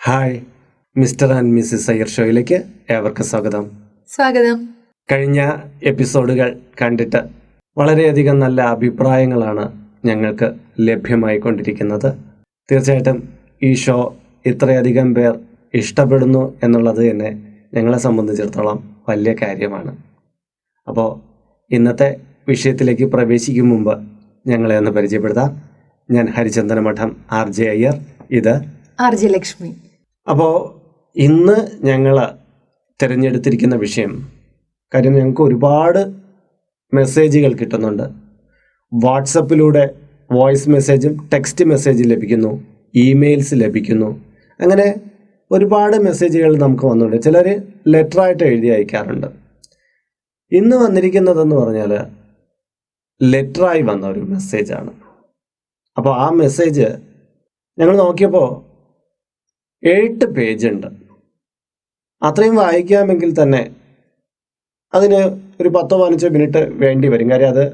Hi mister and missus Iyer ഷോയിലേക്ക് ഏവർക്കും സ്വാഗതം. സ്വാഗതം. കഴിഞ്ഞ എപ്പിസോഡുകൾ കണ്ടിട്ട് വളരെയധികം നല്ല അഭിപ്രായങ്ങളാണ് ഞങ്ങൾക്ക് ലഭ്യമായിക്കൊണ്ടിരിക്കുന്നത്. തീർച്ചയായിട്ടും ഈ ഷോ ഇത്രയധികം പേർ ഇഷ്ടപ്പെടുന്നു എന്നുള്ളത് തന്നെ ഞങ്ങളെ സംബന്ധിച്ചിടത്തോളം വലിയ കാര്യമാണ്. അപ്പോൾ ഇന്നത്തെ വിഷയത്തിലേക്ക് പ്രവേശിക്കും മുമ്പ് ഞങ്ങളെ ഒന്ന് പരിചയപ്പെടുത്താം. ഞാൻ ഹരിചന്ദന മഠം ആർ ജെ അയ്യർ ഇത് ആർ ജെ ലക്ഷ്മി. അപ്പോൾ ഇന്ന് ഞങ്ങൾ തിരഞ്ഞെടുത്തിരിക്കുന്ന വിഷയം കാര്യം ഞങ്ങൾക്ക് ഒരുപാട് മെസ്സേജുകൾ കിട്ടുന്നുണ്ട്. വാട്സപ്പിലൂടെ വോയിസ് മെസ്സേജും ടെക്സ്റ്റ് മെസ്സേജ് ലഭിക്കുന്നു ഇമെയിൽസ് ലഭിക്കുന്നു. അങ്ങനെ ഒരുപാട് മെസ്സേജുകൾ നമുക്ക് വന്നുണ്ട് ചിലർ ലെറ്ററായിട്ട് എഴുതി അയക്കാറുണ്ട്. ഇന്ന് വന്നിരിക്കുന്നതെന്ന് പറഞ്ഞാൽ ലെറ്ററായി വന്ന ഒരു മെസ്സേജാണ്. അപ്പോൾ ആ മെസ്സേജ് ഞങ്ങൾ നോക്കിയപ്പോൾ എട്ട് പേജുണ്ട്. അത്രയും വായിക്കാമെങ്കിൽ തന്നെ അതിന് ഒരു പത്തോ പതിനഞ്ചോ മിനിറ്റ് വേണ്ടി വരും. കാര്യം അത്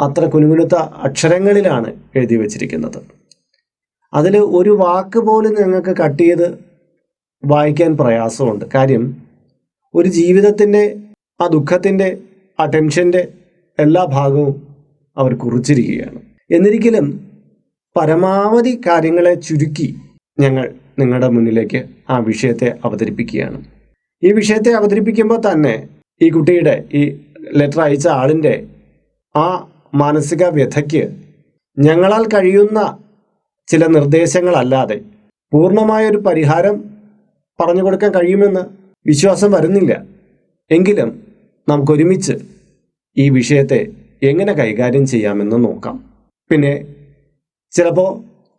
അത്ര കുനുകുനുത്ത അക്ഷരങ്ങളിലാണ് എഴുതി വച്ചിരിക്കുന്നത്. അതിൽ ഒരു വാക്ക് പോലും ഞങ്ങൾക്ക് കട്ട് ചെയ്ത് വായിക്കാൻ പ്രയാസമുണ്ട്. കാര്യം ഒരു ജീവിതത്തിന്റെ ആ ദുഃഖത്തിന്റെ ആ ടെൻഷന്റെ എല്ലാ ഭാഗവും അവർ കുറിച്ചിരിക്കുകയാണ്. എന്നിരിക്കലും പരമാവധി കാര്യങ്ങളെ ചുരുക്കി ഞങ്ങൾ നിങ്ങളുടെ മുന്നിലേക്ക് ആ വിഷയത്തെ അവതരിപ്പിക്കുകയാണ്. ഈ വിഷയത്തെ അവതരിപ്പിക്കുമ്പോൾ തന്നെ ഈ കുട്ടിയുടെ ഈ ലെറ്റർ അയച്ച ആളിന്റെ ആ മാനസിക വ്യഥയ്ക്ക് ഞങ്ങളാൽ കഴിയുന്ന ചില നിർദ്ദേശങ്ങളല്ലാതെ പൂർണമായൊരു പരിഹാരം പറഞ്ഞു കൊടുക്കാൻ കഴിയുമെന്ന് വിശ്വാസം വരുന്നില്ല. എങ്കിലും നമുക്കൊരുമിച്ച് ഈ വിഷയത്തെ എങ്ങനെ കൈകാര്യം ചെയ്യാമെന്ന് നോക്കാം. പിന്നെ ചിലപ്പോൾ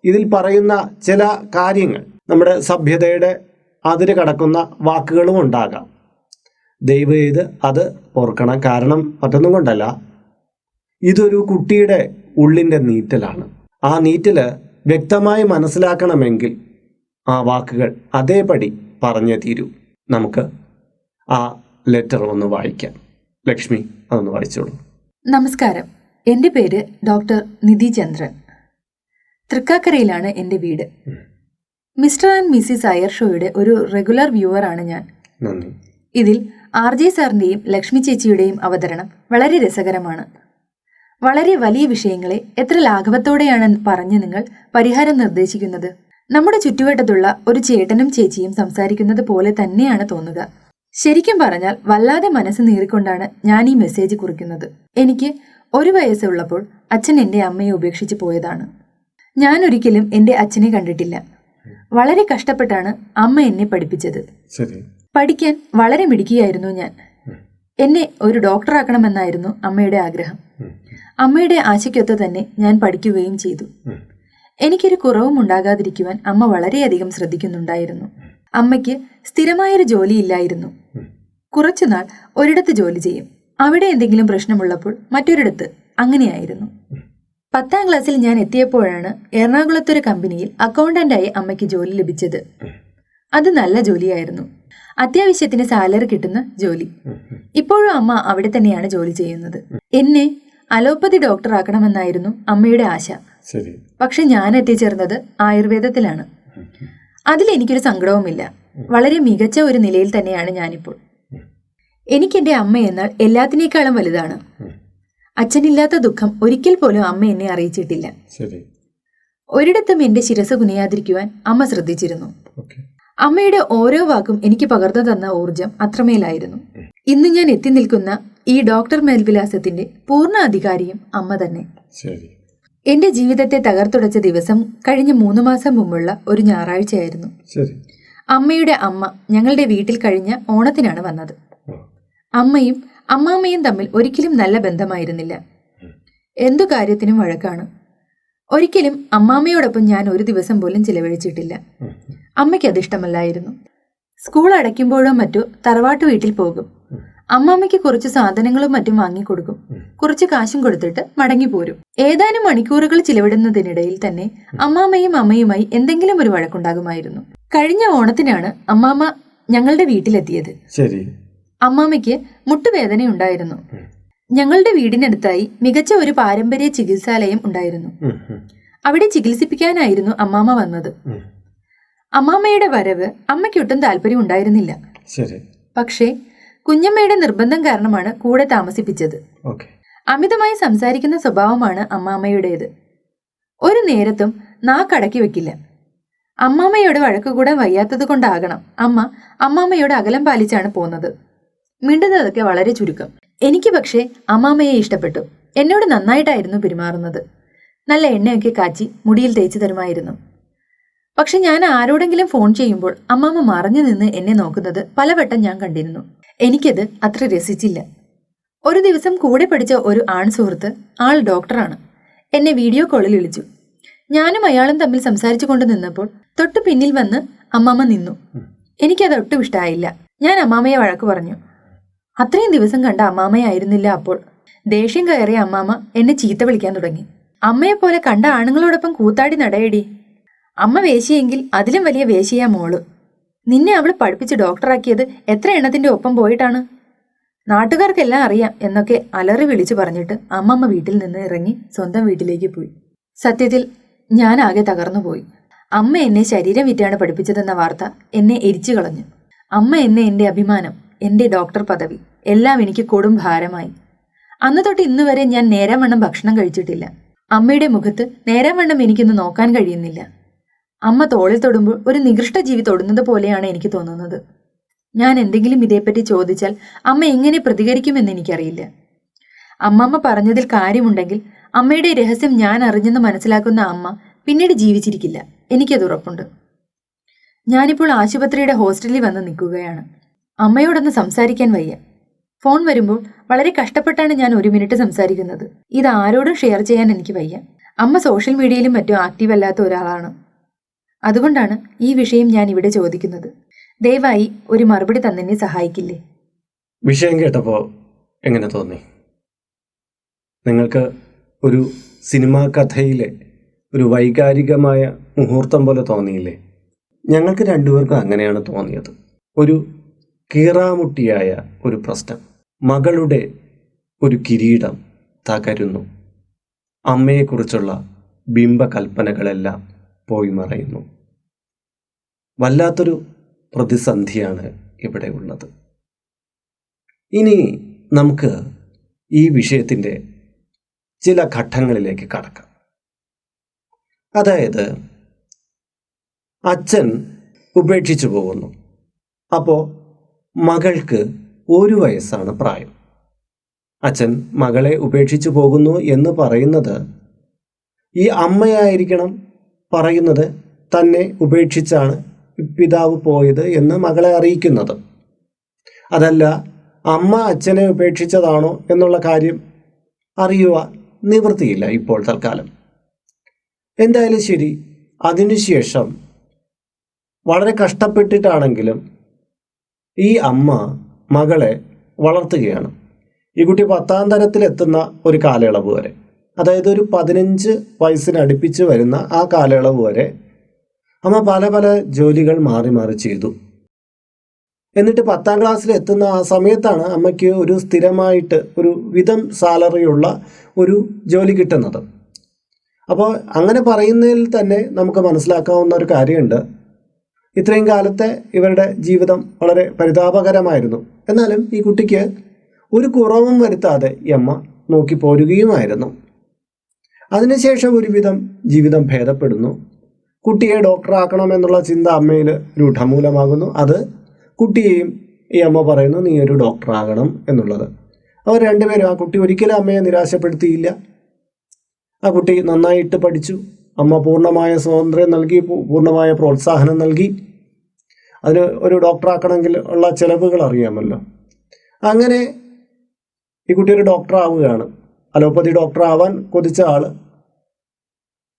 ഇതിൽ പറയുന്ന ചില കാര്യങ്ങൾ നമ്മുടെ സഭ്യതയുടെ അതിര് കടക്കുന്ന വാക്കുകളും ഉണ്ടാകാം. ദയവ് ചെയ്ത് അത് ഓർക്കണം. കാരണം മറ്റൊന്നും കൊണ്ടല്ല ഇതൊരു കുട്ടിയുടെ ഉള്ളിന്റെ നീറ്റലാണ്. ആ നീറ്റൽ വ്യക്തമായി മനസ്സിലാക്കണമെങ്കിൽ ആ വാക്കുകൾ അതേപടി പറഞ്ഞേ തീരൂ. നമുക്ക് ആ ലെറ്റർ ഒന്ന് വായിക്കാം. ലക്ഷ്മി അതൊന്ന് വായിച്ചോളൂ. നമസ്കാരം. എന്റെ പേര് ഡോക്ടർ നിധി ചന്ദ്രൻ. തൃക്കാക്കരയിലാണ് എന്റെ വീട്. മിസ്റ്റർ ആൻഡ് മിസ്സിസ് അയർ ഷോയുടെ ഒരു റെഗുലർ വ്യൂവർ ആണ് ഞാൻ. നന്ദി. ഇതിൽ ആർ ജെ സാറിന്റെയും ലക്ഷ്മി ചേച്ചിയുടെയും അവതരണം വളരെ രസകരമാണ്. വളരെ വലിയ വിഷയങ്ങളെ എത്ര ലാഘവത്തോടെയാണ് പറഞ്ഞ് നിങ്ങൾ പരിഹാരം നിർദ്ദേശിക്കുന്നത്? നമ്മുടെ ചുറ്റുവട്ടത്തുള്ള ഒരു ചേട്ടനും ചേച്ചിയും സംസാരിക്കുന്നത് പോലെ തന്നെയാണ് തോന്നുക. ശരിക്കും പറഞ്ഞാൽ വല്ലാതെ മനസ്സ് നീറിക്കൊണ്ടാണ് ഞാൻ ഈ മെസ്സേജ് കുറിക്കുന്നത്. എനിക്ക് ഒരു വയസ്സുള്ളപ്പോൾ അച്ഛൻ എന്റെ അമ്മയെ ഉപേക്ഷിച്ച് പോയതാണ്. ഞാൻ ഒരിക്കലും എന്റെ അച്ഛനെ കണ്ടിട്ടില്ല. വളരെ കഷ്ടപ്പെട്ടാണ് അമ്മ എന്നെ പഠിപ്പിച്ചത്. പഠിക്കാൻ വളരെ മിടുക്കിയായിരുന്നു ഞാൻ. എന്നെ ഒരു ഡോക്ടറാക്കണമെന്നായിരുന്നു അമ്മയുടെ ആഗ്രഹം. അമ്മയുടെ ആശയ്ക്കൊത്ത് തന്നെ ഞാൻ പഠിക്കുകയും ചെയ്തു. എനിക്കൊരു കുറവും ഉണ്ടാകാതിരിക്കുവാൻ അമ്മ വളരെയധികം ശ്രദ്ധിക്കുന്നുണ്ടായിരുന്നു. അമ്മയ്ക്ക് സ്ഥിരമായൊരു ജോലിയില്ലായിരുന്നു. കുറച്ചുനാൾ ഒരിടത്ത് ജോലി ചെയ്യും. അവിടെ എന്തെങ്കിലും പ്രശ്നമുള്ളപ്പോൾ മറ്റൊരിടത്ത് അങ്ങനെയായിരുന്നു. പത്താം ക്ലാസ്സിൽ ഞാൻ എത്തിയപ്പോഴാണ് എറണാകുളത്തൊരു കമ്പനിയിൽ അക്കൗണ്ടന്റായി അമ്മയ്ക്ക് ജോലി ലഭിച്ചത്. അത് നല്ല ജോലിയായിരുന്നു. അത്യാവശ്യത്തിന് സാലറി കിട്ടുന്ന ജോലി. ഇപ്പോഴും അമ്മ അവിടെ തന്നെയാണ് ജോലി ചെയ്യുന്നത്. എന്നെ അലോപ്പതി ഡോക്ടർ ആക്കണമെന്നായിരുന്നു അമ്മയുടെ ആശ. പക്ഷെ ഞാൻ എത്തിച്ചേർന്നത് ആയുർവേദത്തിലാണ്. അതിൽ എനിക്കൊരു സങ്കടവുമില്ല. വളരെ മികച്ച ഒരു നിലയിൽ തന്നെയാണ് ഞാനിപ്പോൾ. എനിക്കെന്റെ അമ്മ എന്നാൽ എല്ലാത്തിനേക്കാളും വലുതാണ്. അച്ഛനില്ലാത്ത ദുഃഖം ഒരിക്കൽ പോലും അമ്മ എന്നെ അറിയിച്ചിട്ടില്ല. ഒരിടത്തും എന്റെ ശിരസ് കുനിയാതിരിക്കുവാൻ അമ്മ ശ്രദ്ധിച്ചിരുന്നു. അമ്മയുടെ ഓരോ വാക്കും എനിക്ക് പകർന്നു തന്ന ഊർജം അത്രമേലായിരുന്നു. ഇന്ന് ഞാൻ എത്തി നിൽക്കുന്ന ഈ ഡോക്ടർ മേൽവിലാസത്തിന്റെ പൂർണ അധികാരിയും അമ്മ തന്നെ. എന്റെ ജീവിതത്തെ തകർത്തുടച്ച ദിവസം കഴിഞ്ഞ മൂന്ന് മാസം മുമ്പുള്ള ഒരു ഞായറാഴ്ചയായിരുന്നു. അമ്മയുടെ അമ്മ ഞങ്ങളുടെ വീട്ടിൽ കഴിഞ്ഞ ഓണത്തിനാണ് വന്നത്. അമ്മയും അമ്മാമ്മയും തമ്മിൽ ഒരിക്കലും നല്ല ബന്ധമായിരുന്നില്ല. എന്തു കാര്യത്തിനും വഴക്കാണ്. ഒരിക്കലും അമ്മാമ്മയോടൊപ്പം ഞാൻ ഒരു ദിവസം പോലും ചിലവഴിച്ചിട്ടില്ല. അമ്മയ്ക്ക് അതിഷ്ടമല്ലായിരുന്നു സ്കൂൾ അടയ്ക്കുമ്പോഴോ മറ്റോ തറവാട്ട് വീട്ടിൽ പോകും. അമ്മാമ്മയ്ക്ക് കുറച്ച് സാധനങ്ങളും മറ്റും വാങ്ങിക്കൊടുക്കും. കുറച്ച് കാശും കൊടുത്തിട്ട് മടങ്ങി പോരും. ഏതാനും മണിക്കൂറുകൾ ചിലവിടുന്നതിനിടയിൽ തന്നെ അമ്മാമ്മയും അമ്മയുമായി എന്തെങ്കിലും ഒരു വഴക്കുണ്ടാകുമായിരുന്നു. കഴിഞ്ഞ ഓണത്തിനാണ് അമ്മാമ്മ ഞങ്ങളുടെ വീട്ടിലെത്തിയത്. ശരി. അമ്മാമ്മയ്ക്ക് മുട്ടുവേദനയുണ്ടായിരുന്നു ഞങ്ങളുടെ വീടിനടുത്തായി മികച്ച ഒരു പാരമ്പര്യ ചികിത്സാലയം ഉണ്ടായിരുന്നു. അവിടെ ചികിത്സിപ്പിക്കാനായിരുന്നു അമ്മാമ്മ വന്നത്. അമ്മാമ്മയുടെ വരവ് അമ്മയ്ക്കൊട്ടും താല്പര്യം ഉണ്ടായിരുന്നില്ല. പക്ഷേ കുഞ്ഞമ്മയുടെ നിർബന്ധം കാരണമാണ് കൂടെ താമസിപ്പിച്ചത്. അമിതമായി സംസാരിക്കുന്ന സ്വഭാവമാണ് അമ്മാമ്മയുടേത് ഒരു നേരത്തും നാക്കടക്കി വെക്കില്ല. അമ്മാമ്മയോട് വഴക്കുകൂടാൻ വയ്യാത്തത് കൊണ്ടാകണം അമ്മ അമ്മാമ്മയോട് അകലം പാലിച്ചാണ് പോകുന്നത് മിണ്ടുന്നതൊക്കെ വളരെ ചുരുക്കം. എനിക്ക് പക്ഷേ അമ്മാമ്മയെ ഇഷ്ടപ്പെട്ടു. എന്നോട് നന്നായിട്ടായിരുന്നു പെരുമാറുന്നത്. നല്ല എണ്ണയൊക്കെ കാച്ചി മുടിയിൽ തേച്ചു തരുമായിരുന്നു. പക്ഷെ ഞാൻ ആരോടെങ്കിലും ഫോൺ ചെയ്യുമ്പോൾ അമ്മാമ്മ മറഞ്ഞു നിന്ന് എന്നെ നോക്കുന്നത് പലവട്ടം ഞാൻ കണ്ടിരുന്നു. എനിക്കത് അത്ര രസിച്ചില്ല. ഒരു ദിവസം കൂടെ പഠിച്ച ഒരു ആൺ സുഹൃത്ത് ആൾ ഡോക്ടറാണ്. എന്നെ വീഡിയോ കോളിൽ വിളിച്ചു. ഞാനും അയാളും തമ്മിൽ സംസാരിച്ചു കൊണ്ട് നിന്നപ്പോൾ തൊട്ടു പിന്നിൽ വന്ന് അമ്മാമ്മ നിന്നു. എനിക്കത് ഒട്ടും ഇഷ്ടമായില്ല ഞാൻ അമ്മാമ്മയെ വഴക്ക് പറഞ്ഞു. അത്രയും ദിവസം കണ്ട അമ്മാമ്മയായിരുന്നില്ല അപ്പോൾ. ദേഷ്യം കയറിയ അമ്മാമ എന്നെ ചീത്ത വിളിക്കാൻ തുടങ്ങി. അമ്മയെ പോലെ കണ്ട ആണുങ്ങളോടൊപ്പം കൂത്താടി നടയടി. അമ്മ വേശിയെങ്കിൽ അതിലും വലിയ വേശിയാ മോൾ. നിന്നെ അവൾ പഠിപ്പിച്ച് ഡോക്ടറാക്കിയത് എത്ര എണ്ണത്തിന്റെ ഒപ്പം പോയിട്ടാണ്? നാട്ടുകാർക്കെല്ലാം അറിയാം എന്നൊക്കെ അലറി വിളിച്ചു പറഞ്ഞിട്ട് അമ്മമ്മ വീട്ടിൽ നിന്ന് ഇറങ്ങി സ്വന്തം വീട്ടിലേക്ക് പോയി. സത്യത്തിൽ ഞാൻ ആകെ തകർന്നുപോയി അമ്മ എന്നെ ശരീരം വിറ്റാണ് പഠിപ്പിച്ചതെന്ന വാർത്ത എന്നെ എരിച്ചു കളഞ്ഞു. അമ്മ എന്നെ എന്റെ അഭിമാനം എന്റെ ഡോക്ടർ പദവി. എല്ലാം എനിക്ക് കൊടും ഭാരമായി. അന്ന് തൊട്ട് ഇന്ന് വരെ ഞാൻ നേരാവണ്ണം ഭക്ഷണം കഴിച്ചിട്ടില്ല. അമ്മയുടെ മുഖത്ത് നേരാവണ്ണം എനിക്കൊന്ന് നോക്കാൻ കഴിയുന്നില്ല. അമ്മ തോളിൽ തൊടുമ്പോൾ ഒരു നികൃഷ്ട ജീവി തൊടുന്നത് പോലെയാണ് എനിക്ക് തോന്നുന്നത്. ഞാൻ എന്തെങ്കിലും ഇതേപ്പറ്റി ചോദിച്ചാൽ അമ്മ എങ്ങനെ പ്രതികരിക്കുമെന്ന് എനിക്കറിയില്ല. അമ്മമ്മ പറഞ്ഞതിൽ കാര്യമുണ്ടെങ്കിൽ അമ്മയുടെ രഹസ്യം ഞാൻ അറിഞ്ഞെന്ന് മനസ്സിലാക്കുന്ന അമ്മ പിന്നീട് ജീവിച്ചിരിക്കില്ല. എനിക്കത് ഉറപ്പുണ്ട്. ഞാനിപ്പോൾ ആശുപത്രിയുടെ ഹോസ്റ്റലിൽ വന്ന് നിൽക്കുകയാണ്. അമ്മയോടൊന്ന് സംസാരിക്കാൻ വയ്യ. ഫോൺ വരുമ്പോൾ വളരെ കഷ്ടപ്പെട്ടാണ് ഞാൻ ഒരു മിനിറ്റ് സംസാരിക്കുന്നത്. ഇത് ആരോടും ഷെയർ ചെയ്യാൻ എനിക്ക് വയ്യ. അമ്മ സോഷ്യൽ മീഡിയയിലും മറ്റും ആക്റ്റീവ് അല്ലാത്ത ഒരാളാണ്. അതുകൊണ്ടാണ് ഈ വിഷയം ഞാൻ ഇവിടെ ചോദിക്കുന്നത്. ദയവായി ഒരു മറുപടി തന്നെ സഹായിക്കില്ലേ? വിഷയം കേട്ടപ്പോൾ എങ്ങനെ തോന്നി? നിങ്ങൾക്ക് ഒരു സിനിമാ കഥയിലെ ഒരു വൈകാരികമായ മുഹൂർത്തം പോലെ തോന്നിയില്ലേ? ഞങ്ങൾക്ക് രണ്ടുപേർക്കും അങ്ങനെയാണ് തോന്നിയത്. ഒരു കീറാമുട്ടിയായ ഒരു പ്രശ്നം. മകളുടെ ഒരു കിരീടം തകരുന്നു. അമ്മയെക്കുറിച്ചുള്ള ബിംബകൽപ്പനകളെല്ലാം പോയി മറയുന്നു. വല്ലാത്തൊരു പ്രതിസന്ധിയാണ് ഇവിടെ ഉള്ളത്. ഇനി നമുക്ക് ഈ വിഷയത്തിന്റെ ചില ഘട്ടങ്ങളിലേക്ക് കടക്കാം. അതായത് അച്ഛൻ ഉപേക്ഷിച്ചു പോകുന്നു. അപ്പോൾ മകൾക്ക് ഒരു വയസ്സാണ് പ്രായം. അച്ഛൻ മകളെ ഉപേക്ഷിച്ചു പോകുന്നു എന്ന് പറയുന്നത് ഈ അമ്മയായിരിക്കണം പറയുന്നത് തന്നെ ഉപേക്ഷിച്ചാണ് പിതാവ് പോയത് എന്ന് മകളെ അറിയിക്കുന്നത്. അതല്ല അമ്മ അച്ഛനെ ഉപേക്ഷിച്ചതാണോ എന്നുള്ള കാര്യം അറിയുക നിവൃത്തിയില്ല ഇപ്പോൾ തൽക്കാലം. എന്തായാലും ശരി അതിനുശേഷം വളരെ കഷ്ടപ്പെട്ടിട്ടാണെങ്കിലും ഈ അമ്മ മകളെ വളർത്തുകയാണ്. ഈ കുട്ടി പത്താം തരത്തിലെത്തുന്ന ഒരു കാലയളവ് വരെ അതായത് ഒരു പതിനഞ്ച് വയസ്സിന് അടുപ്പിച്ച് വരുന്ന ആ കാലയളവ് വരെ അമ്മ പല പല ജോലികൾ മാറി മാറി ചെയ്തു. എന്നിട്ട് പത്താം ക്ലാസ്സിൽ എത്തുന്ന ആ സമയത്താണ് അമ്മയ്ക്ക് ഒരു സ്ഥിരമായിട്ട് ഒരു വിധം സാലറിയുള്ള ഒരു ജോലി കിട്ടുന്നത്. അപ്പോൾ അങ്ങനെ പറയുന്നതിൽ തന്നെ നമുക്ക് മനസ്സിലാക്കാവുന്ന ഒരു കാര്യമുണ്ട്. ഇത്രയും കാലത്തെ ഇവരുടെ ജീവിതം വളരെ പരിതാപകരമായിരുന്നു. എന്നാലും ഈ കുട്ടിക്ക് ഒരു കുറവും വരുത്താതെ ഈ അമ്മ നോക്കി പോരുകയുമായിരുന്നു. അതിനുശേഷം ഒരുവിധം ജീവിതം ഭേദപ്പെടുന്നു. കുട്ടിയെ ഡോക്ടറാക്കണമെന്നുള്ള ചിന്ത അമ്മയിൽ രൂഢമൂലമാകുന്നു. അത് കുട്ടിയെയും ഈ അമ്മ പറയുന്നു നീ ഒരു ഡോക്ടറാകണം എന്നുള്ളത്. അവർ രണ്ടുപേരും ആ കുട്ടി ഒരിക്കലും അമ്മയെ നിരാശപ്പെടുത്തിയില്ല. ആ കുട്ടി നന്നായിട്ട് പഠിച്ചു. അമ്മ പൂർണമായ സ്വാതന്ത്ര്യം നൽകി പൂർണമായ പ്രോത്സാഹനം നൽകി. അതിന് ഒരു ഡോക്ടറാക്കണമെങ്കിൽ ഉള്ള ചിലവുകൾ അറിയാമല്ലോ. അങ്ങനെ ഈ കുട്ടി ഒരു ഡോക്ടറാവുകയാണ്. അലോപ്പതി ഡോക്ടറാവാൻ കൊതിച്ച ആൾ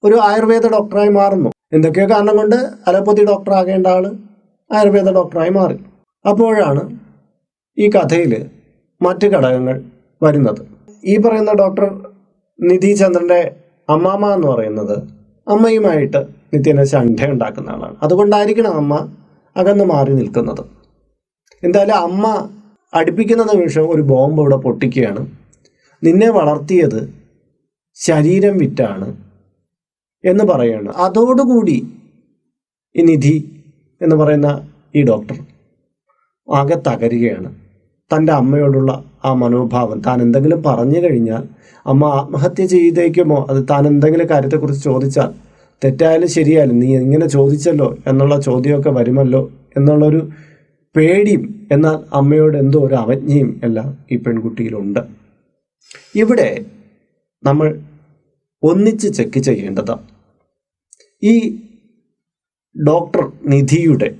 ഒരു ആയുർവേദ ഡോക്ടറായി മാറുന്നു. എന്തൊക്കെയോ കാരണം കൊണ്ട് അലോപ്പതി ഡോക്ടർ ആകേണ്ട ആൾ ആയുർവേദ ഡോക്ടറായി മാറി. അപ്പോഴാണ് ഈ കഥയിൽ മറ്റ് ഘടകങ്ങൾ വരുന്നത്. ഈ പറയുന്ന ഡോക്ടർ നിധി ചന്ദ്രന്റെ അമ്മാമ്മ എന്ന് പറയുന്നത് അമ്മയുമായിട്ട് നിത്യേന ശണ്ഠ ഉണ്ടാക്കുന്ന ആളാണ്. അതുകൊണ്ടായിരിക്കണം അമ്മ അകന്ന് മാറി നിൽക്കുന്നത്. എന്തായാലും അമ്മ അടുപ്പിക്കുന്ന നിമിഷം ഒരു ബോംബ് ഇവിടെ പൊട്ടിക്കുകയാണ്. നിന്നെ വളർത്തിയത് ശരീരം വിറ്റാണ് എന്ന് പറയാണ്. അതോടുകൂടി ഈ നിധി എന്ന് പറയുന്ന ഈ ഡോക്ടർ ആകെ തകരുകയാണ്. തന്റെ അമ്മയോടുള്ള ആ മനോഭാവം. താൻ എന്തെങ്കിലും പറഞ്ഞു കഴിഞ്ഞാൽ അമ്മ ആത്മഹത്യ ചെയ്തേക്കുമോ? അത് താൻ എന്തെങ്കിലും കാര്യത്തെക്കുറിച്ച് ചോദിച്ചാൽ തെറ്റായാലും ശരിയായാലും നീ ഇങ്ങനെ ചോദിച്ചല്ലോ എന്നുള്ള ചോദ്യമൊക്കെ വരുമല്ലോ എന്നുള്ളൊരു പേടിയും എന്നാൽ അമ്മയോട് എന്തോ ഒരു അവജ്ഞയും എല്ലാം ഈ പെൺകുട്ടിയിലുണ്ട്. ഇവിടെ നമ്മൾ ഒന്നിച്ച് ചെക്ക് ചെയ്യേണ്ടത്. ഈ ഡോക്ടർ നിധിയുടെ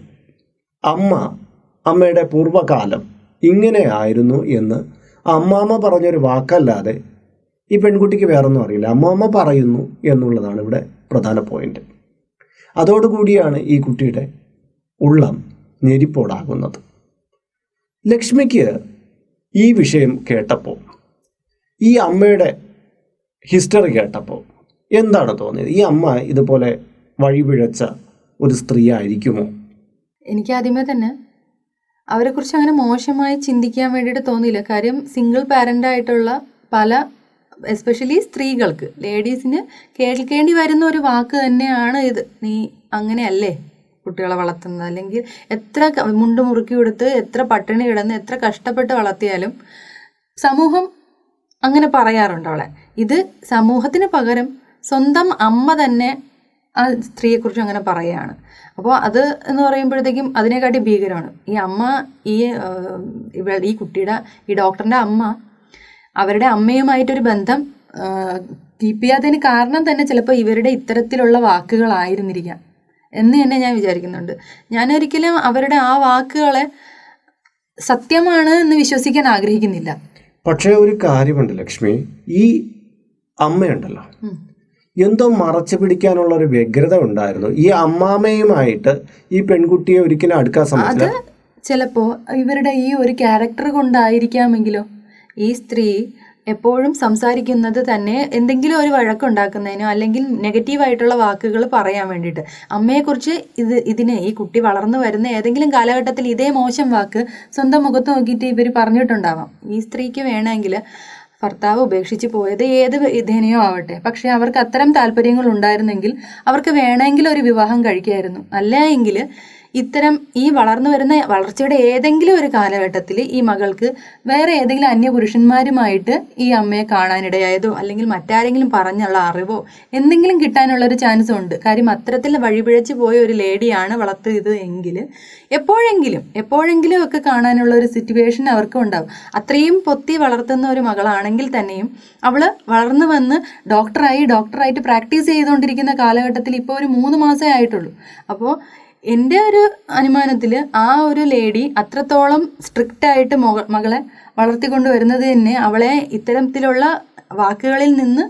അമ്മ അമ്മയുടെ പൂർവകാലം ഇങ്ങനെയായിരുന്നു എന്ന് അമ്മാമ്മ പറഞ്ഞൊരു വാക്കല്ലാതെ ഈ പെൺകുട്ടിക്ക് വേറൊന്നും അറിയില്ല. അമ്മാമ്മ പറയുന്നു എന്നുള്ളതാണ് ഇവിടെ പ്രധാന പോയിന്റ് അതോടുകൂടിയാണ് ഈ കുട്ടിയുടെ ഉള്ളം ഞെരിപ്പോടാകുന്നത്. ലക്ഷ്മിക്ക് ഈ വിഷയം കേട്ടപ്പോൾ ഈ അമ്മയുടെ ഹിസ്റ്ററി കേട്ടപ്പോൾ എന്താണ് തോന്നിയത്? ഈ അമ്മ ഇതുപോലെ വഴിപിഴച്ച ഒരു സ്ത്രീ ആയിരിക്കുമോ? എനിക്ക് ആദ്യമേ തന്നെ അവരെക്കുറിച്ച് അങ്ങനെ മോശമായി ചിന്തിക്കാൻ വേണ്ടിയിട്ട് തോന്നിയില്ല. കാര്യം സിംഗിൾ പാരന്റ് ആയിട്ടുള്ള പല എസ്പെഷ്യലി സ്ത്രീകൾക്ക് ലേഡീസിന് കേൾക്കേണ്ടി വരുന്ന ഒരു വാക്ക് തന്നെയാണ് ഇത്. നീ അങ്ങനെയല്ലേ കുട്ടികളെ വളർത്തുന്നത്? അല്ലെങ്കിൽ എത്ര മുണ്ട് മുറുക്കി കൊടുത്ത് എത്ര പട്ടിണി കിടന്ന് എത്ര കഷ്ടപ്പെട്ട് വളർത്തിയാലും സമൂഹം അങ്ങനെ പറയാറുണ്ട് അവളെ. ഇത് സമൂഹത്തിന് പകരം സ്വന്തം അമ്മ തന്നെ ആ സ്ത്രീയെക്കുറിച്ച് അങ്ങനെ പറയുകയാണ്. അപ്പോൾ അത് എന്ന് പറയുമ്പോഴത്തേക്കും അതിനെക്കാട്ടി ഭീകരമാണ്. ഈ അമ്മ ഈ ഈ കുട്ടിയുടെ ഈ ഡോക്ടറിന്റെ അമ്മ അവരുടെ അമ്മയുമായിട്ടൊരു ബന്ധം കീപ്പ് ചെയ്യാത്തതിന് കാരണം തന്നെ ചിലപ്പോൾ ഇവരുടെ ഇത്തരത്തിലുള്ള വാക്കുകളായിരുന്നിരിക്കാം. എന്ന് തന്നെ ഞാൻ വിചാരിക്കുന്നുണ്ട്. ഞാനൊരിക്കലും അവരുടെ ആ വാക്കുകളെ സത്യമാണ് എന്ന് വിശ്വസിക്കാൻ ആഗ്രഹിക്കുന്നില്ല. പക്ഷേ ഒരു കാര്യമുണ്ട് ലക്ഷ്മി. ഈ അമ്മയുണ്ടല്ലോ. എന്തോ മറച്ചു പിടിക്കാനുള്ള ഒരു വ്യഗ്രത ഉണ്ടായിരുന്നു. ഈ അമ്മാമ്മയുമായിട്ട് ഈ പെൺകുട്ടിയെ ഒരിക്കലും അടുക്കാൻ അത് ചിലപ്പോ ഇവരുടെ ഈ ഒരു ക്യാരക്ടർ കൊണ്ടായിരിക്കാമെങ്കിലോ? ഈ സ്ത്രീ എപ്പോഴും സംസാരിക്കുന്നത് തന്നെ എന്തെങ്കിലും ഒരു വഴക്കുണ്ടാക്കുന്നതിനോ അല്ലെങ്കിൽ നെഗറ്റീവായിട്ടുള്ള വാക്കുകൾ പറയാൻ വേണ്ടിയിട്ട്. അമ്മയെക്കുറിച്ച് ഇത് ഇതിനെ ഈ കുട്ടി വളർന്നു വരുന്ന ഏതെങ്കിലും കാലഘട്ടത്തിൽ ഇതേ മോശം വാക്ക് സ്വന്തം മുഖത്ത് നോക്കിയിട്ട് ഇവർ പറഞ്ഞിട്ടുണ്ടാവാം. ഈ സ്ത്രീക്ക് വേണമെങ്കിൽ ഭർത്താവ് ഉപേക്ഷിച്ച് പോയത് ഏത് വിധേനയോ ആവട്ടെ. പക്ഷെ അവർക്ക് അത്തരം താല്പര്യങ്ങൾ ഉണ്ടായിരുന്നെങ്കിൽ അവർക്ക് വേണമെങ്കിൽ ഒരു വിവാഹം കഴിക്കായിരുന്നു. അല്ല എങ്കിൽ ഇത്തരം ഈ വളർന്നു വരുന്ന വളർച്ചയുടെ ഏതെങ്കിലും ഒരു കാലഘട്ടത്തിൽ ഈ മകൾക്ക് വേറെ ഏതെങ്കിലും അന്യപുരുഷന്മാരുമായിട്ട് ഈ അമ്മയെ കാണാനിടയായതോ അല്ലെങ്കിൽ മറ്റാരെങ്കിലും പറഞ്ഞുള്ള അറിവോ എന്തെങ്കിലും കിട്ടാനുള്ള ഒരു ചാൻസ് ഉണ്ട്. കാര്യം അത്തരത്തിൽ വഴിപിഴച്ച് പോയ ഒരു ലേഡിയാണ് വളർത്തിയത് എങ്കിൽ എപ്പോഴെങ്കിലും എപ്പോഴെങ്കിലും ഒക്കെ കാണാനുള്ള ഒരു സിറ്റുവേഷൻ അവർക്കും ഉണ്ടാവും. അത്രയും പൊത്തി വളർത്തുന്ന ഒരു മകളാണെങ്കിൽ തന്നെയും അവൾ വളർന്നു വന്ന് ഡോക്ടറായി ഡോക്ടറായിട്ട് പ്രാക്ടീസ് ചെയ്തുകൊണ്ടിരിക്കുന്ന കാലഘട്ടത്തിൽ ഇപ്പോൾ ഒരു മൂന്ന് മാസമേ ആയിട്ടുള്ളൂ. അപ്പോൾ എന്റെ ഒരു അനുമാനത്തിൽ ആ ഒരു ലേഡി അത്രത്തോളം സ്ട്രിക്റ്റ് ആയിട്ട് മൊക മകളെ വളർത്തിക്കൊണ്ട് വരുന്നത് തന്നെ അവളെ ഇത്തരത്തിലുള്ള വാക്കുകളിൽ നിന്ന്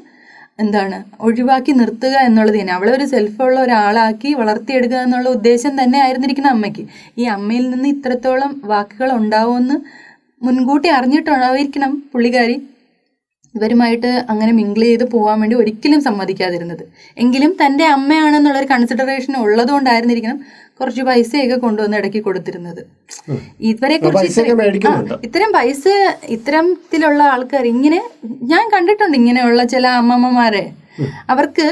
എന്താണ് ഒഴിവാക്കി നിർത്തുക എന്നുള്ളത് തന്നെ. അവളെ ഒരു സെൽഫുള്ള ഒരാളാക്കി വളർത്തിയെടുക്കുക എന്നുള്ള ഉദ്ദേശം തന്നെ ആയിരുന്നിരിക്കുന്ന അമ്മയ്ക്ക്. ഈ അമ്മയിൽ നിന്ന് ഇത്രത്തോളം വാക്കുകൾ ഉണ്ടാവുമെന്ന് മുൻകൂട്ടി അറിഞ്ഞിട്ടുണ്ടായിരിക്കണം പുള്ളിക്കാരി. ഇവരുമായിട്ട് അങ്ങനെ മിങ്കിൾ ചെയ്ത് പോകാൻ വേണ്ടി ഒരിക്കലും സമ്മതിക്കാതിരുന്നത്. എങ്കിലും തന്റെ അമ്മയാണെന്നുള്ളൊരു കൺസിഡറേഷൻ ഉള്ളതുകൊണ്ടായിരുന്നിരിക്കണം കുറച്ച് പൈസയൊക്കെ കൊണ്ടുവന്ന് ഇടയ്ക്ക് കൊടുത്തിരുന്നത്. ഇവരെ കുറിച്ച് ഇത്തരം പൈസ ഇത്തരത്തിലുള്ള ആൾക്കാർ ഇങ്ങനെ ഞാൻ കണ്ടിട്ടുണ്ട് ഇങ്ങനെയുള്ള ചില അമ്മമ്മമാരെ. അവർക്ക്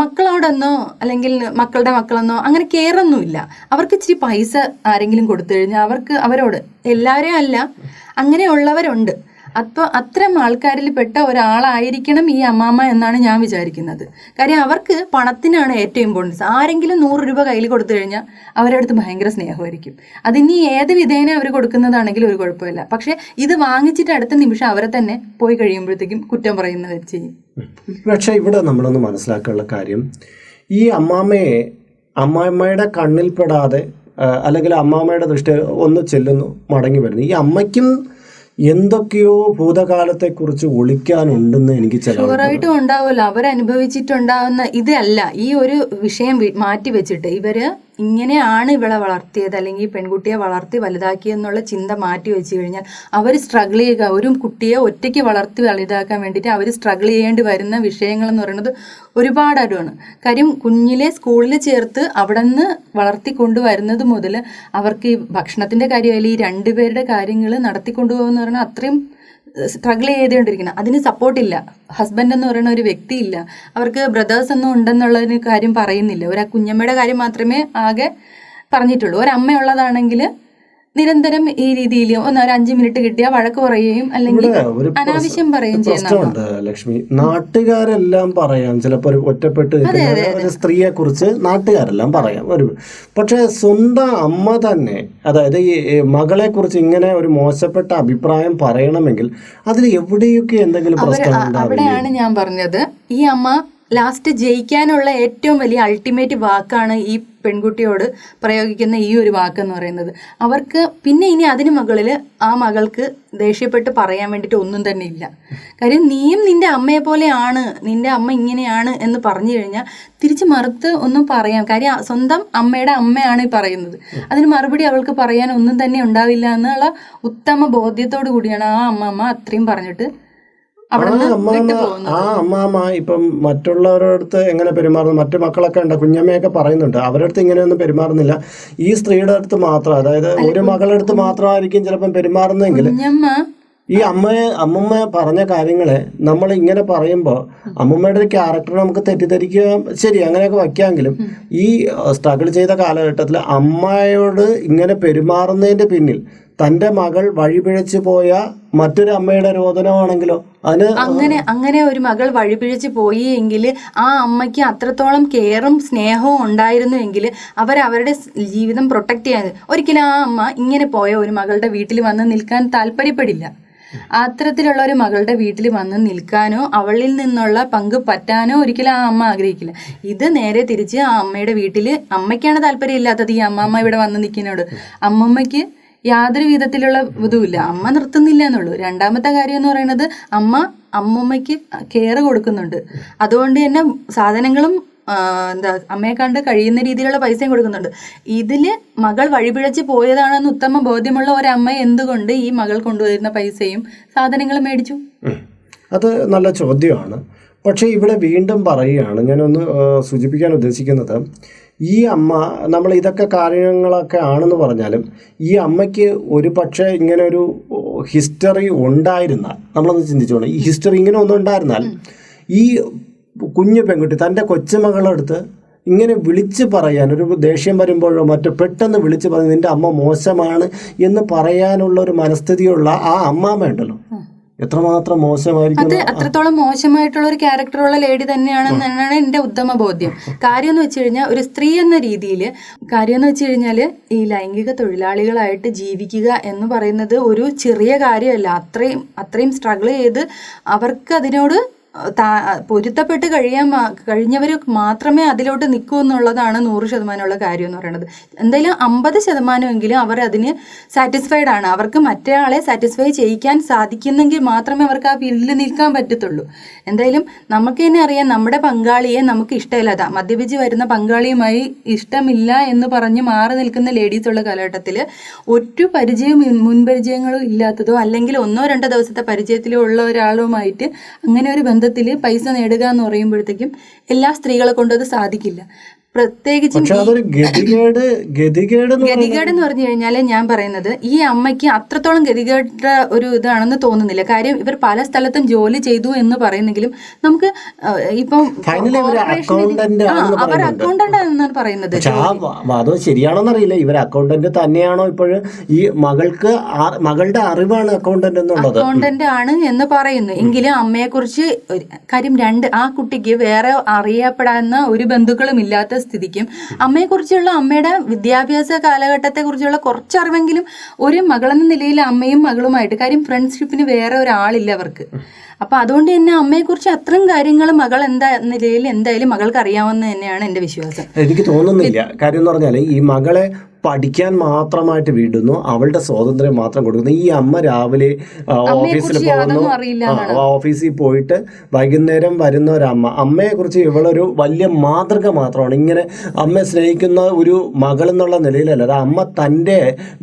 മക്കളോടൊന്നോ അല്ലെങ്കിൽ മക്കളുടെ മക്കളെന്നോ അങ്ങനെ കെയറൊന്നുമില്ല. അവർക്ക് ഇച്ചിരി പൈസ ആരെങ്കിലും കൊടുത്തു കഴിഞ്ഞാൽ അവർക്ക് അവരോട് എല്ലാവരെയും അല്ല അങ്ങനെയുള്ളവരുണ്ട്. അപ്പോൾ അത്തരം ആൾക്കാരിൽ പെട്ട ഒരാളായിരിക്കണം ഈ അമ്മാമ്മ എന്നാണ് ഞാൻ വിചാരിക്കുന്നത്. കാര്യം അവർക്ക് പണത്തിനാണ് ഏറ്റവും ഇമ്പോർട്ടൻസ് ആരെങ്കിലും നൂറ് രൂപ കയ്യിൽ കൊടുത്തു കഴിഞ്ഞാൽ അവരുടെ അടുത്ത് ഭയങ്കര സ്നേഹമായിരിക്കും. അതിനി ഏത് വിധേന അവർ കൊടുക്കുന്നതാണെങ്കിലും ഒരു കുഴപ്പമില്ല. പക്ഷെ ഇത് വാങ്ങിച്ചിട്ട് അടുത്ത നിമിഷം അവരെ തന്നെ പോയി കഴിയുമ്പോഴത്തേക്കും കുറ്റം പറയുന്നവർ ചെയ്യും. പക്ഷേ ഇവിടെ നമ്മളൊന്ന് മനസ്സിലാക്കാനുള്ള കാര്യം ഈ അമ്മാമ്മയെ അമ്മാമ്മയുടെ കണ്ണിൽപ്പെടാതെ അല്ലെങ്കിൽ അമ്മാമ്മയുടെ ദൃഷ്ടി ഒന്ന് ചെല്ലുന്നു മടങ്ങി വരുന്നു. ഈ അമ്മയ്ക്കും എന്തൊക്കെയോ ഭൂതകാലത്തെ കുറിച്ച് ഒളിക്കാനുണ്ടെന്ന് എനിക്ക് ഷുവറായിട്ടും ഉണ്ടാവുമല്ലോ. അവരനുഭവിച്ചിട്ടുണ്ടാവുന്ന ഇതല്ല. ഈ ഒരു വിഷയം മാറ്റി വെച്ചിട്ട് ഇവർ ഇങ്ങനെയാണ് ഇവളെ വളർത്തിയത് അല്ലെങ്കിൽ പെൺകുട്ടിയെ വളർത്തി വലുതാക്കി എന്നുള്ള ചിന്ത മാറ്റി വെച്ച് കഴിഞ്ഞാൽ അവർ സ്ട്രഗിൾ ചെയ്യുക. ഒരു കുട്ടിയെ ഒറ്റയ്ക്ക് വളർത്തി വലുതാക്കാൻ വേണ്ടിയിട്ട് അവർ സ്ട്രഗിൾ ചെയ്യേണ്ടി വരുന്ന വിഷയങ്ങൾ എന്ന് പറയുന്നത് ഒരുപാട് അരുവാണ് കാര്യം കുഞ്ഞിലെ സ്കൂളിൽ ചേർത്ത് അവിടെ നിന്ന് വളർത്തിക്കൊണ്ടുവരുന്നത് മുതൽ അവർക്ക് ഈ ഭക്ഷണത്തിന്റെ കാര്യമായാലും ഈ രണ്ടുപേരുടെ കാര്യങ്ങൾ നടത്തിക്കൊണ്ടുപോകുമെന്ന് പറഞ്ഞാൽ അത്രയും സ്ട്രഗിൾ ചെയ്തുകൊണ്ടിരിക്കുന്നത് അതിന് സപ്പോർട്ടില്ല. ഹസ്ബൻഡ് എന്ന് പറയുന്ന ഒരു വ്യക്തിയില്ല. അവർക്ക് ബ്രദേഴ്സ് ഒന്നും ഉണ്ടെന്നുള്ള കാര്യം പറയുന്നില്ല. ഒരു കുഞ്ഞമ്മയുടെ കാര്യം മാത്രമേ ആകെ പറഞ്ഞിട്ടുള്ളൂ. ഒരമ്മയുള്ളതാണെങ്കിൽ നിരന്തരം ഈ രീതിയിൽ ഒന്ന് ഒരു അഞ്ചു മിനിറ്റ് കിട്ടിയാൽ വഴക്ക് പറയുകയും അല്ലെങ്കിൽ അനാവശ്യം പറയുകയും പ്രശ്നമുണ്ട് ലക്ഷ്മി. നാട്ടുകാരെല്ലാം പറയാം. ചിലപ്പോൾ ഒരു ഒറ്റപ്പെട്ട് ഒരു സ്ത്രീയെ കുറിച്ച് നാട്ടുകാരെല്ലാം പറയാം. ഒരു പക്ഷെ സ്വന്തം അമ്മ തന്നെ അതായത് ഈ ഈ മകളെ കുറിച്ച് ഇങ്ങനെ ഒരു മോശപ്പെട്ട അഭിപ്രായം പറയണമെങ്കിൽ അതിൽ എവിടെയൊക്കെ എന്തെങ്കിലും പ്രശ്നം അവിടെയാണ് ഞാൻ പറഞ്ഞത്. ഈ അമ്മ ലാസ്റ്റ് ജയിക്കാനുള്ള ഏറ്റവും വലിയ അൾട്ടിമേറ്റ് വാക്കാണ് ഈ പെൺകുട്ടിയോട് പ്രയോഗിക്കുന്ന ഈ ഒരു വാക്കെന്ന് പറയുന്നത്. അവർക്ക് പിന്നെ ഇനി അതിന് മകളിൽ ആ മകൾക്ക് ദേഷ്യപ്പെട്ട് പറയാൻ വേണ്ടിയിട്ട് ഒന്നും തന്നെ ഇല്ല. കാര്യം നീയും നിന്റെ അമ്മയെ പോലെയാണ് നിന്റെ അമ്മ ഇങ്ങനെയാണ് എന്ന് പറഞ്ഞു കഴിഞ്ഞാൽ തിരിച്ച് മറുത്ത് ഒന്നും പറയാം. കാര്യം സ്വന്തം അമ്മയുടെ അമ്മയാണ് ഈ പറയുന്നത്. അതിന് മറുപടി അവൾക്ക് പറയാൻ ഒന്നും തന്നെ ഉണ്ടാവില്ല എന്നുള്ള ഉത്തമ ബോധ്യത്തോടു കൂടിയാണ് ആ അമ്മ അമ്മ അത്രയും പറഞ്ഞിട്ട് ആ അമ്മാമ്മ ഇപ്പം മറ്റുള്ളവരുടെ അടുത്ത് എങ്ങനെ പെരുമാറുന്നു? മറ്റു മക്കളൊക്കെ ഉണ്ട് കുഞ്ഞമ്മയൊക്കെ പറയുന്നുണ്ട്. അവരുടെ അടുത്ത് ഇങ്ങനെയൊന്നും പെരുമാറുന്നില്ല. ഈ സ്ത്രീയുടെ അടുത്ത് മാത്രം അതായത് ഒരു മകളുടെ അടുത്ത് മാത്രമായിരിക്കും ചിലപ്പം പെരുമാറുന്നെങ്കിൽ ഈ അമ്മയെ അമ്മമ്മ പറഞ്ഞ കാര്യങ്ങളെ നമ്മൾ ഇങ്ങനെ പറയുമ്പോൾ അമ്മമ്മയുടെ ഒരു ക്യാരക്ടർ നമുക്ക് തെറ്റിദ്ധരിക്കുക ശരി അങ്ങനെയൊക്കെ വയ്ക്കാമെങ്കിലും ഈ സ്ട്രഗിൾ ചെയ്ത കാലഘട്ടത്തിൽ അമ്മയോട് ഇങ്ങനെ പെരുമാറുന്നതിന്റെ പിന്നിൽ തന്റെ മകൾ വഴിപിഴച്ചു പോയ മറ്റൊരു അമ്മയുടെ രോദനമാണെങ്കിലോ? അത് അങ്ങനെ അങ്ങനെ ഒരു മകൾ വഴിപിഴച്ച് പോയി എങ്കിൽ ആ അമ്മയ്ക്ക് അത്രത്തോളം കെയറും സ്നേഹവും ഉണ്ടായിരുന്നു എങ്കിൽ അവരവരുടെ ജീവിതം പ്രൊട്ടക്ട് ചെയ്യാൻ ഒരിക്കലും ആ അമ്മ ഇങ്ങനെ പോയ ഒരു മകളുടെ വീട്ടിൽ വന്ന് നിൽക്കാൻ താല്പര്യപ്പെടില്ല. അത്തരത്തിലുള്ള ഒരു മകളുടെ വീട്ടിൽ വന്ന് നിൽക്കാനോ അവളിൽ നിന്നുള്ള പങ്ക് പറ്റാനോ ഒരിക്കലും ആ അമ്മ ആഗ്രഹിക്കില്ല. ഇത് നേരെ തിരിച്ച് ആ അമ്മയുടെ വീട്ടിൽ അമ്മയ്ക്കാണ് താല്പര്യമില്ലാത്തത് ഈ അമ്മമ്മ ഇവിടെ വന്ന് നിൽക്കുന്നതിനോട് അമ്മമ്മയ്ക്ക് യാതൊരു വിധത്തിലുള്ള ഇതുമില്ല. അമ്മ നിർത്തുന്നില്ല എന്നുള്ളൂ. രണ്ടാമത്തെ കാര്യം എന്ന് പറയുന്നത് അമ്മ അമ്മമ്മയ്ക്ക് കെയർ കൊടുക്കുന്നുണ്ട്. അതുകൊണ്ട് തന്നെ സാധനങ്ങളും എന്താ അമ്മയെ കണ്ട് കഴിയുന്ന രീതിയിലുള്ള പൈസയും കൊടുക്കുന്നുണ്ട്. ഇതിൽ മകൾ വഴിപിഴച്ച് പോയതാണെന്ന് ഉത്തമ ബോധ്യമുള്ള ഒരമ്മ എന്തുകൊണ്ട് ഈ മകൾ കൊണ്ടുവരുന്ന പൈസയും സാധനങ്ങളും മേടിച്ചു? അത് നല്ല ചോദ്യമാണ്. പക്ഷേ ഇവിടെ വീണ്ടും പറയുകയാണ് ഞാനൊന്ന് സൂചിപ്പിക്കാൻ ഉദ്ദേശിക്കുന്നത് ഈ അമ്മ നമ്മൾ ഇതൊക്കെ കാര്യങ്ങളൊക്കെ ആണെന്ന് പറഞ്ഞാലും ഈ അമ്മയ്ക്ക് ഒരു പക്ഷേ ഇങ്ങനെ ഒരു ഹിസ്റ്ററി ഉണ്ടായിരുന്നാൽ നമ്മളൊന്ന് ചിന്തിച്ചോളൂ ഈ ഹിസ്റ്ററി ഇങ്ങനെ ഒന്നും ഉണ്ടായിരുന്നാൽ ഈ കുഞ്ഞു പെൺകുട്ടി തന്റെ കൊച്ചുമകളെടുത്ത് ഇങ്ങനെ വിളിച്ച് പറയാൻ ഒരു ദേഷ്യം വരുമ്പോഴോ മറ്റോ പെട്ടെന്ന് വിളിച്ച് പറഞ്ഞ് നിന്റെ അമ്മ മോശമാണ് എന്ന് പറയാനുള്ള ഒരു മനസ്ഥിതിയുള്ള ആ അമ്മാമ്മ ഉണ്ടല്ലോ. എത്രമാത്രം മോശമായിരിക്കും അത് അത്രത്തോളം മോശമായിട്ടുള്ള ഒരു ക്യാരക്ടറുള്ള ലേഡി തന്നെയാണെന്നാണ് എന്റെ ഉത്തമ ബോധ്യം. കാര്യം എന്ന് വെച്ച് കഴിഞ്ഞാൽ ഒരു സ്ത്രീ എന്ന രീതിയിൽ കാര്യം എന്ന് വെച്ച് കഴിഞ്ഞാൽ ഈ ലൈംഗിക തൊഴിലാളികളായിട്ട് ജീവിക്കുക എന്ന് പറയുന്നത് ഒരു ചെറിയ കാര്യമല്ല. അത്രയും അത്രയും സ്ട്രഗിൾ ചെയ്ത് അവർക്ക് അതിനോട് പൊരുത്തപ്പെട്ട് കഴിയാൻ കഴിഞ്ഞവർ മാത്രമേ അതിലോട്ട് നിൽക്കൂ എന്നുള്ളതാണ് നൂറ് ശതമാനമുള്ള കാര്യം എന്ന് പറയുന്നത്. എന്തായാലും അമ്പത് ശതമാനമെങ്കിലും അവർ അതിന് സാറ്റിസ്ഫൈഡ് ആണ്. അവർക്ക് മറ്റേ ആളെ സാറ്റിസ്ഫൈ ചെയ്യിക്കാൻ സാധിക്കുന്നെങ്കിൽ മാത്രമേ അവർക്ക് ആ ഫീൽഡിൽ നിൽക്കാൻ പറ്റത്തുള്ളൂ. എന്തായാലും നമുക്ക് തന്നെ അറിയാം നമ്മുടെ പങ്കാളിയെ നമുക്ക് ഇഷ്ടമില്ലാത്ത മദ്യപിച്ച് വരുന്ന പങ്കാളിയുമായി ഇഷ്ടമില്ല എന്ന് പറഞ്ഞ് മാറി നിൽക്കുന്ന ലേഡീസ് ഉള്ള കാലഘട്ടത്തിൽ ഒരു പരിചയവും മുൻ- മുൻപരിചയങ്ങളും ഇല്ലാത്തതോ അല്ലെങ്കിൽ ഒന്നോ രണ്ടോ ദിവസത്തെ പരിചയത്തിലോ ഉള്ള ഒരാളുമായിട്ട് അങ്ങനെ ഒരു ബന്ധത്തിൽ പൈസ നേടുക എന്ന് പറയുമ്പോഴത്തേക്കും എല്ലാ സ്ത്രീകളെ കൊണ്ടത് സാധിക്കില്ല. പ്രത്യേകിച്ചും ഗതികേട് ഗതികേട് എന്ന് പറഞ്ഞു കഴിഞ്ഞാൽ ഞാൻ പറയുന്നത് ഈ അമ്മയ്ക്ക് അത്രത്തോളം ഗതികേട്ട ഒരു ഇതാണെന്ന് തോന്നുന്നില്ല. കാര്യം ഇവർ പല സ്ഥലത്തും ജോലി ചെയ്തു എന്ന് പറയുന്നെങ്കിലും നമുക്ക് ഇപ്പം അവർ. അക്കൗണ്ടന്റ് ആണെന്നാണ് പറയുന്നത്. അത് ശരിയാണോന്ന് അറിയില്ല. ഇവർ അക്കൗണ്ടന്റ് തന്നെയാണോ ഇപ്പോഴും ഈ മകൾക്ക് മകളുടെ അറിവാണ് അക്കൗണ്ടന്റ് എന്നുള്ളത്. അക്കൗണ്ടന്റ് ആണ് എന്ന് പറയുന്നു. എങ്കിലും അമ്മയെ കുറിച്ച് കാര്യം രണ്ട് ആ കുട്ടിക്ക് വേറെ അറിയപ്പെടാവുന്ന ഒരു ബന്ധുക്കളും ഇല്ലാത്ത സ്ഥിതിക്കും. അമ്മയെക്കുറിച്ചുള്ള അമ്മയുടെ വിദ്യാഭ്യാസ കാലഘട്ടത്തെ കുറിച്ചുള്ള കുറച്ചറിവെങ്കിലും ഒരു മകളെന്ന നിലയിൽ അമ്മയും മകളുമായിട്ട്. കാര്യം ഫ്രണ്ട്ഷിപ്പിന് വേറെ ഒരാളില്ല അവർക്ക്. അപ്പൊ അതുകൊണ്ട് തന്നെ അമ്മയെ കുറിച്ച് അത്രയും കാര്യങ്ങൾ മകൾ എന്താ നിലയിൽ എന്തായാലും മകൾക്ക് അറിയാവുന്ന തന്നെയാണ് എന്റെ വിശ്വാസം. എനിക്ക് തോന്നുന്നില്ല. കാര്യം എന്ന് പറഞ്ഞാൽ ഈ മകളെ പഠിക്കാൻ മാത്രമായിട്ട് വിടുന്നു അവളുടെ സ്വാതന്ത്ര്യം മാത്രം കൊടുക്കുന്നു. ഈ അമ്മ രാവിലെ ഓഫീസിൽ പോകുന്നു. ഓഫീസിൽ പോയിട്ട് വൈകുന്നേരം വരുന്ന ഒരമ്മ. അമ്മ അമ്മയെ കുറിച്ച് ഇവളൊരു വലിയ മാതൃക മാത്രമാണ്. ഇങ്ങനെ അമ്മയെ സ്നേഹിക്കുന്ന ഒരു മകൾ എന്നുള്ള നിലയിലല്ല. അത് അമ്മ തന്റെ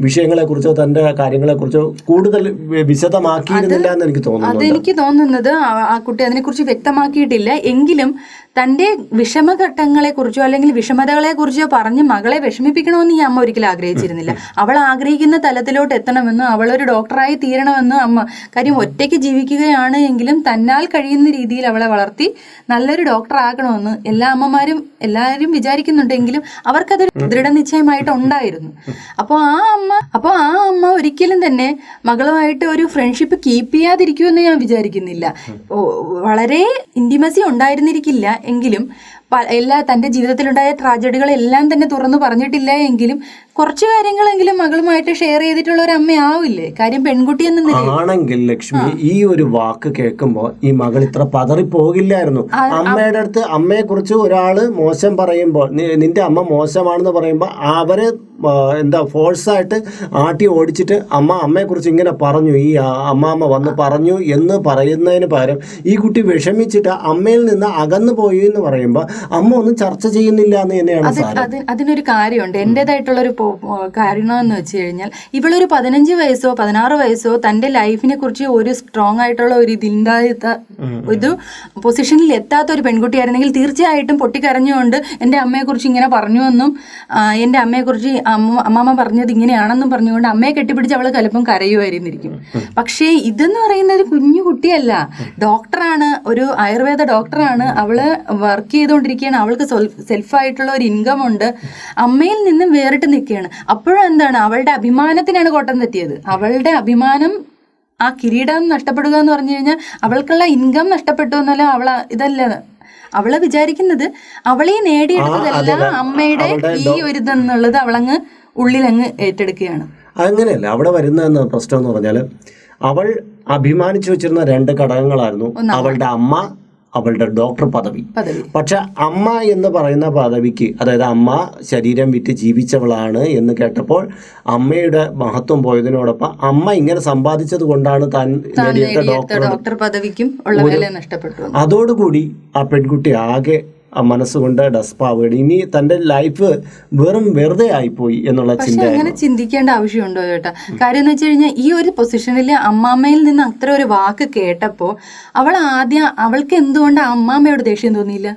വിഷയങ്ങളെക്കുറിച്ചോ തന്റെ കാര്യങ്ങളെക്കുറിച്ചോ കൂടുതൽ വിശദമാക്കിയിരുന്നില്ല എന്ന് എനിക്ക് തോന്നുന്നു അതെനിക്ക് തോന്നുന്നത് ആ- ആ കുട്ടി അതിനെക്കുറിച്ച് വ്യക്തമാക്കിയിട്ടില്ല. എങ്കിലും തന്റെ വിഷമഘട്ടങ്ങളെ കുറിച്ചോ അല്ലെങ്കിൽ വിഷമതകളെക്കുറിച്ചോ പറഞ്ഞ് മകളെ വിഷമിപ്പിക്കണമെന്ന് ഈ അമ്മ ഒരിക്കലും ആഗ്രഹിച്ചിരുന്നില്ല. അവൾ ആഗ്രഹിക്കുന്ന തലത്തിലോട്ട് എത്തണമെന്നും അവളൊരു ഡോക്ടറായി തീരണമെന്നും അമ്മ കാര്യം ഒറ്റയ്ക്ക് ജീവിക്കുകയാണ് എങ്കിലും തന്നാൽ കഴിയുന്ന രീതിയിൽ അവളെ വളർത്തി നല്ലൊരു ഡോക്ടർ ആകണമെന്ന് എല്ലാ അമ്മമാരും എല്ലാവരും വിചാരിക്കുന്നുണ്ടെങ്കിലും അവർക്കതൊരു ദൃഢനിശ്ചയമായിട്ട് ഉണ്ടായിരുന്നു. അപ്പോൾ ആ അമ്മ അപ്പോൾ ആ അമ്മ ഒരിക്കലും തന്നെ മകളുമായിട്ട് ഒരു ഫ്രണ്ട്ഷിപ്പ് കീപ്പ് ചെയ്യാതിരിക്കുമെന്ന് ഞാൻ വിചാരിക്കുന്നില്ല. വളരെ ഇന്റിമസി ഉണ്ടായിരുന്നിരിക്കില്ല. എങ്കിലും പ- എല്ലാ തന്റെ ജീവിതത്തിലുണ്ടായ ട്രാജഡികളെല്ലാം തന്നെ തുറന്നു പറഞ്ഞിട്ടില്ല എങ്കിലും കുറച്ച് കാര്യങ്ങളെങ്കിലും മകളുമായിട്ട് ഷെയർ ചെയ്തിട്ടുള്ള ഒരു അമ്മയാവില്ലേ? കാര്യം പെൺകുട്ടി എന്ന ആണെങ്കിൽ ലക്ഷ്മി ഈ ഒരു വാക്ക് കേൾക്കുമ്പോൾ ഈ മകൾ ഇത്ര പതറി പോകില്ലായിരുന്നു അമ്മയുടെ അടുത്ത് അമ്മയെ കുറിച്ച് ഒരാൾ മോശം പറയുമ്പോൾ നിന്റെ അമ്മ മോശമാണെന്ന് പറയുമ്പോൾ അവർ എന്താ ഫോഴ്സായിട്ട് ആട്ടി ഓടിച്ചിട്ട് അമ്മ അമ്മയെ കുറിച്ച് ഇങ്ങനെ പറഞ്ഞു ഈ അമ്മാമ്മ വന്ന് പറഞ്ഞു എന്ന് പറയുന്നതിന് പകരം ഈ കുട്ടി വിഷമിച്ചിട്ട് അമ്മയിൽ നിന്ന് അകന്നു പോയി എന്ന് പറയുമ്പോൾ അമ്മ ഒന്നും ചർച്ച ചെയ്യുന്നില്ല എന്ന് തന്നെയാണ് അത് അതിനൊരു കാര്യമുണ്ട്. എന്റേതായിട്ടുള്ള ഒരു കാരണം എന്ന് വെച്ച് കഴിഞ്ഞാൽ ഇവളൊരു പതിനഞ്ച് വയസ്സോ പതിനാറ് വയസ്സോ തന്റെ ലൈഫിനെ കുറിച്ച് ഒരു സ്ട്രോങ് ആയിട്ടുള്ള ഒരു ഇതില്ലാത്ത ഒരു പൊസിഷനിൽ എത്താത്ത ഒരു പെൺകുട്ടിയായിരുന്നെങ്കിൽ തീർച്ചയായിട്ടും പൊട്ടിക്കരഞ്ഞുകൊണ്ട് എന്റെ അമ്മയെക്കുറിച്ച് ഇങ്ങനെ പറഞ്ഞു എന്നും എന്റെ അമ്മയെക്കുറിച്ച് അമ്മ അമ്മമ്മ പറഞ്ഞത് ഇങ്ങനെയാണെന്നും പറഞ്ഞുകൊണ്ട് അമ്മയെ കെട്ടിപ്പിടിച്ച് അവൾ കലപ്പം കരയുമായിരുന്നിരിക്കും. പക്ഷേ ഇതെന്ന് പറയുന്ന ഒരു കുഞ്ഞു കുട്ടിയല്ല. ഡോക്ടറാണ് ഒരു ആയുർവേദ ഡോക്ടറാണ് അവൾ വർക്ക് ചെയ്തുകൊണ്ടിരിക്കുകയാണ് അവൾക്ക് സെൽഫായിട്ടുള്ള ഒരു ഇൻകം ഉണ്ട്. അമ്മയിൽ നിന്നും വേറിട്ട് നിൽക്കുകയാണ്. അപ്പോഴും എന്താണ്? അവളുടെ അഭിമാനത്തിനാണ് കോട്ടം തെറ്റിയത്. അവളുടെ അഭിമാനം ആ കിരീടം നഷ്ടപ്പെടുക എന്ന് പറഞ്ഞു കഴിഞ്ഞാൽ അവൾക്കുള്ള ഇൻകം നഷ്ടപ്പെട്ടു എന്നല്ല അവള ഇതല്ല. അവൾ വിചാരിക്കുന്നത് അവളെ നേടിയെടുത്തതല്ല അമ്മയുടെ ഈ ഒരു ഇതെന്നുള്ളത് അവളങ്ങ് ഉള്ളിലങ്ങ് ഏറ്റെടുക്കുകയാണ്. അങ്ങനെയല്ല. അവിടെ വരുന്ന പ്രശ്നം എന്ന് പറഞ്ഞാൽ അവൾ അഭിമാനിച്ചു വെച്ചിരുന്ന രണ്ട് ഘടകങ്ങളായിരുന്നു അവളുടെ അമ്മ അവളുടെ ഡോക്ടർ പദവി. പക്ഷെ അമ്മ എന്ന് പറയുന്ന പദവിക്ക് അതായത് അമ്മ ശരീരം വിറ്റ് ജീവിച്ചവളാണ് എന്ന് കേട്ടപ്പോൾ അമ്മയുടെ മഹത്വം പോയതിനോടൊപ്പം അമ്മ ഇങ്ങനെ സമ്പാദിച്ചത് കൊണ്ടാണ് താൻ നേടിയെടുത്ത ഡോക്ടർ പദവിക്കും അതോടുകൂടി ആ പെൺകുട്ടി ആകെ മനസ്സുകൊണ്ട് ഡസ്പാവുകയാണ്. ഇനി തന്റെ ലൈഫ് വെറും വെറുതെ ആയിപ്പോയി എന്നുള്ള ചിന്ത അങ്ങനെ ചിന്തിക്കേണ്ട ആവശ്യമുണ്ടോ ചേട്ടാ? കാര്യം എന്ന് വെച്ച് കഴിഞ്ഞാൽ ഈ ഒരു പൊസിഷനിൽ അമ്മാമ്മയിൽ നിന്ന് അത്ര ഒരു വാക്ക് കേട്ടപ്പോൾ അവൾ ആദ്യം അവൾക്ക് എന്തുകൊണ്ട് അമ്മാമ്മയോട് ദേഷ്യം തോന്നിയില്ല?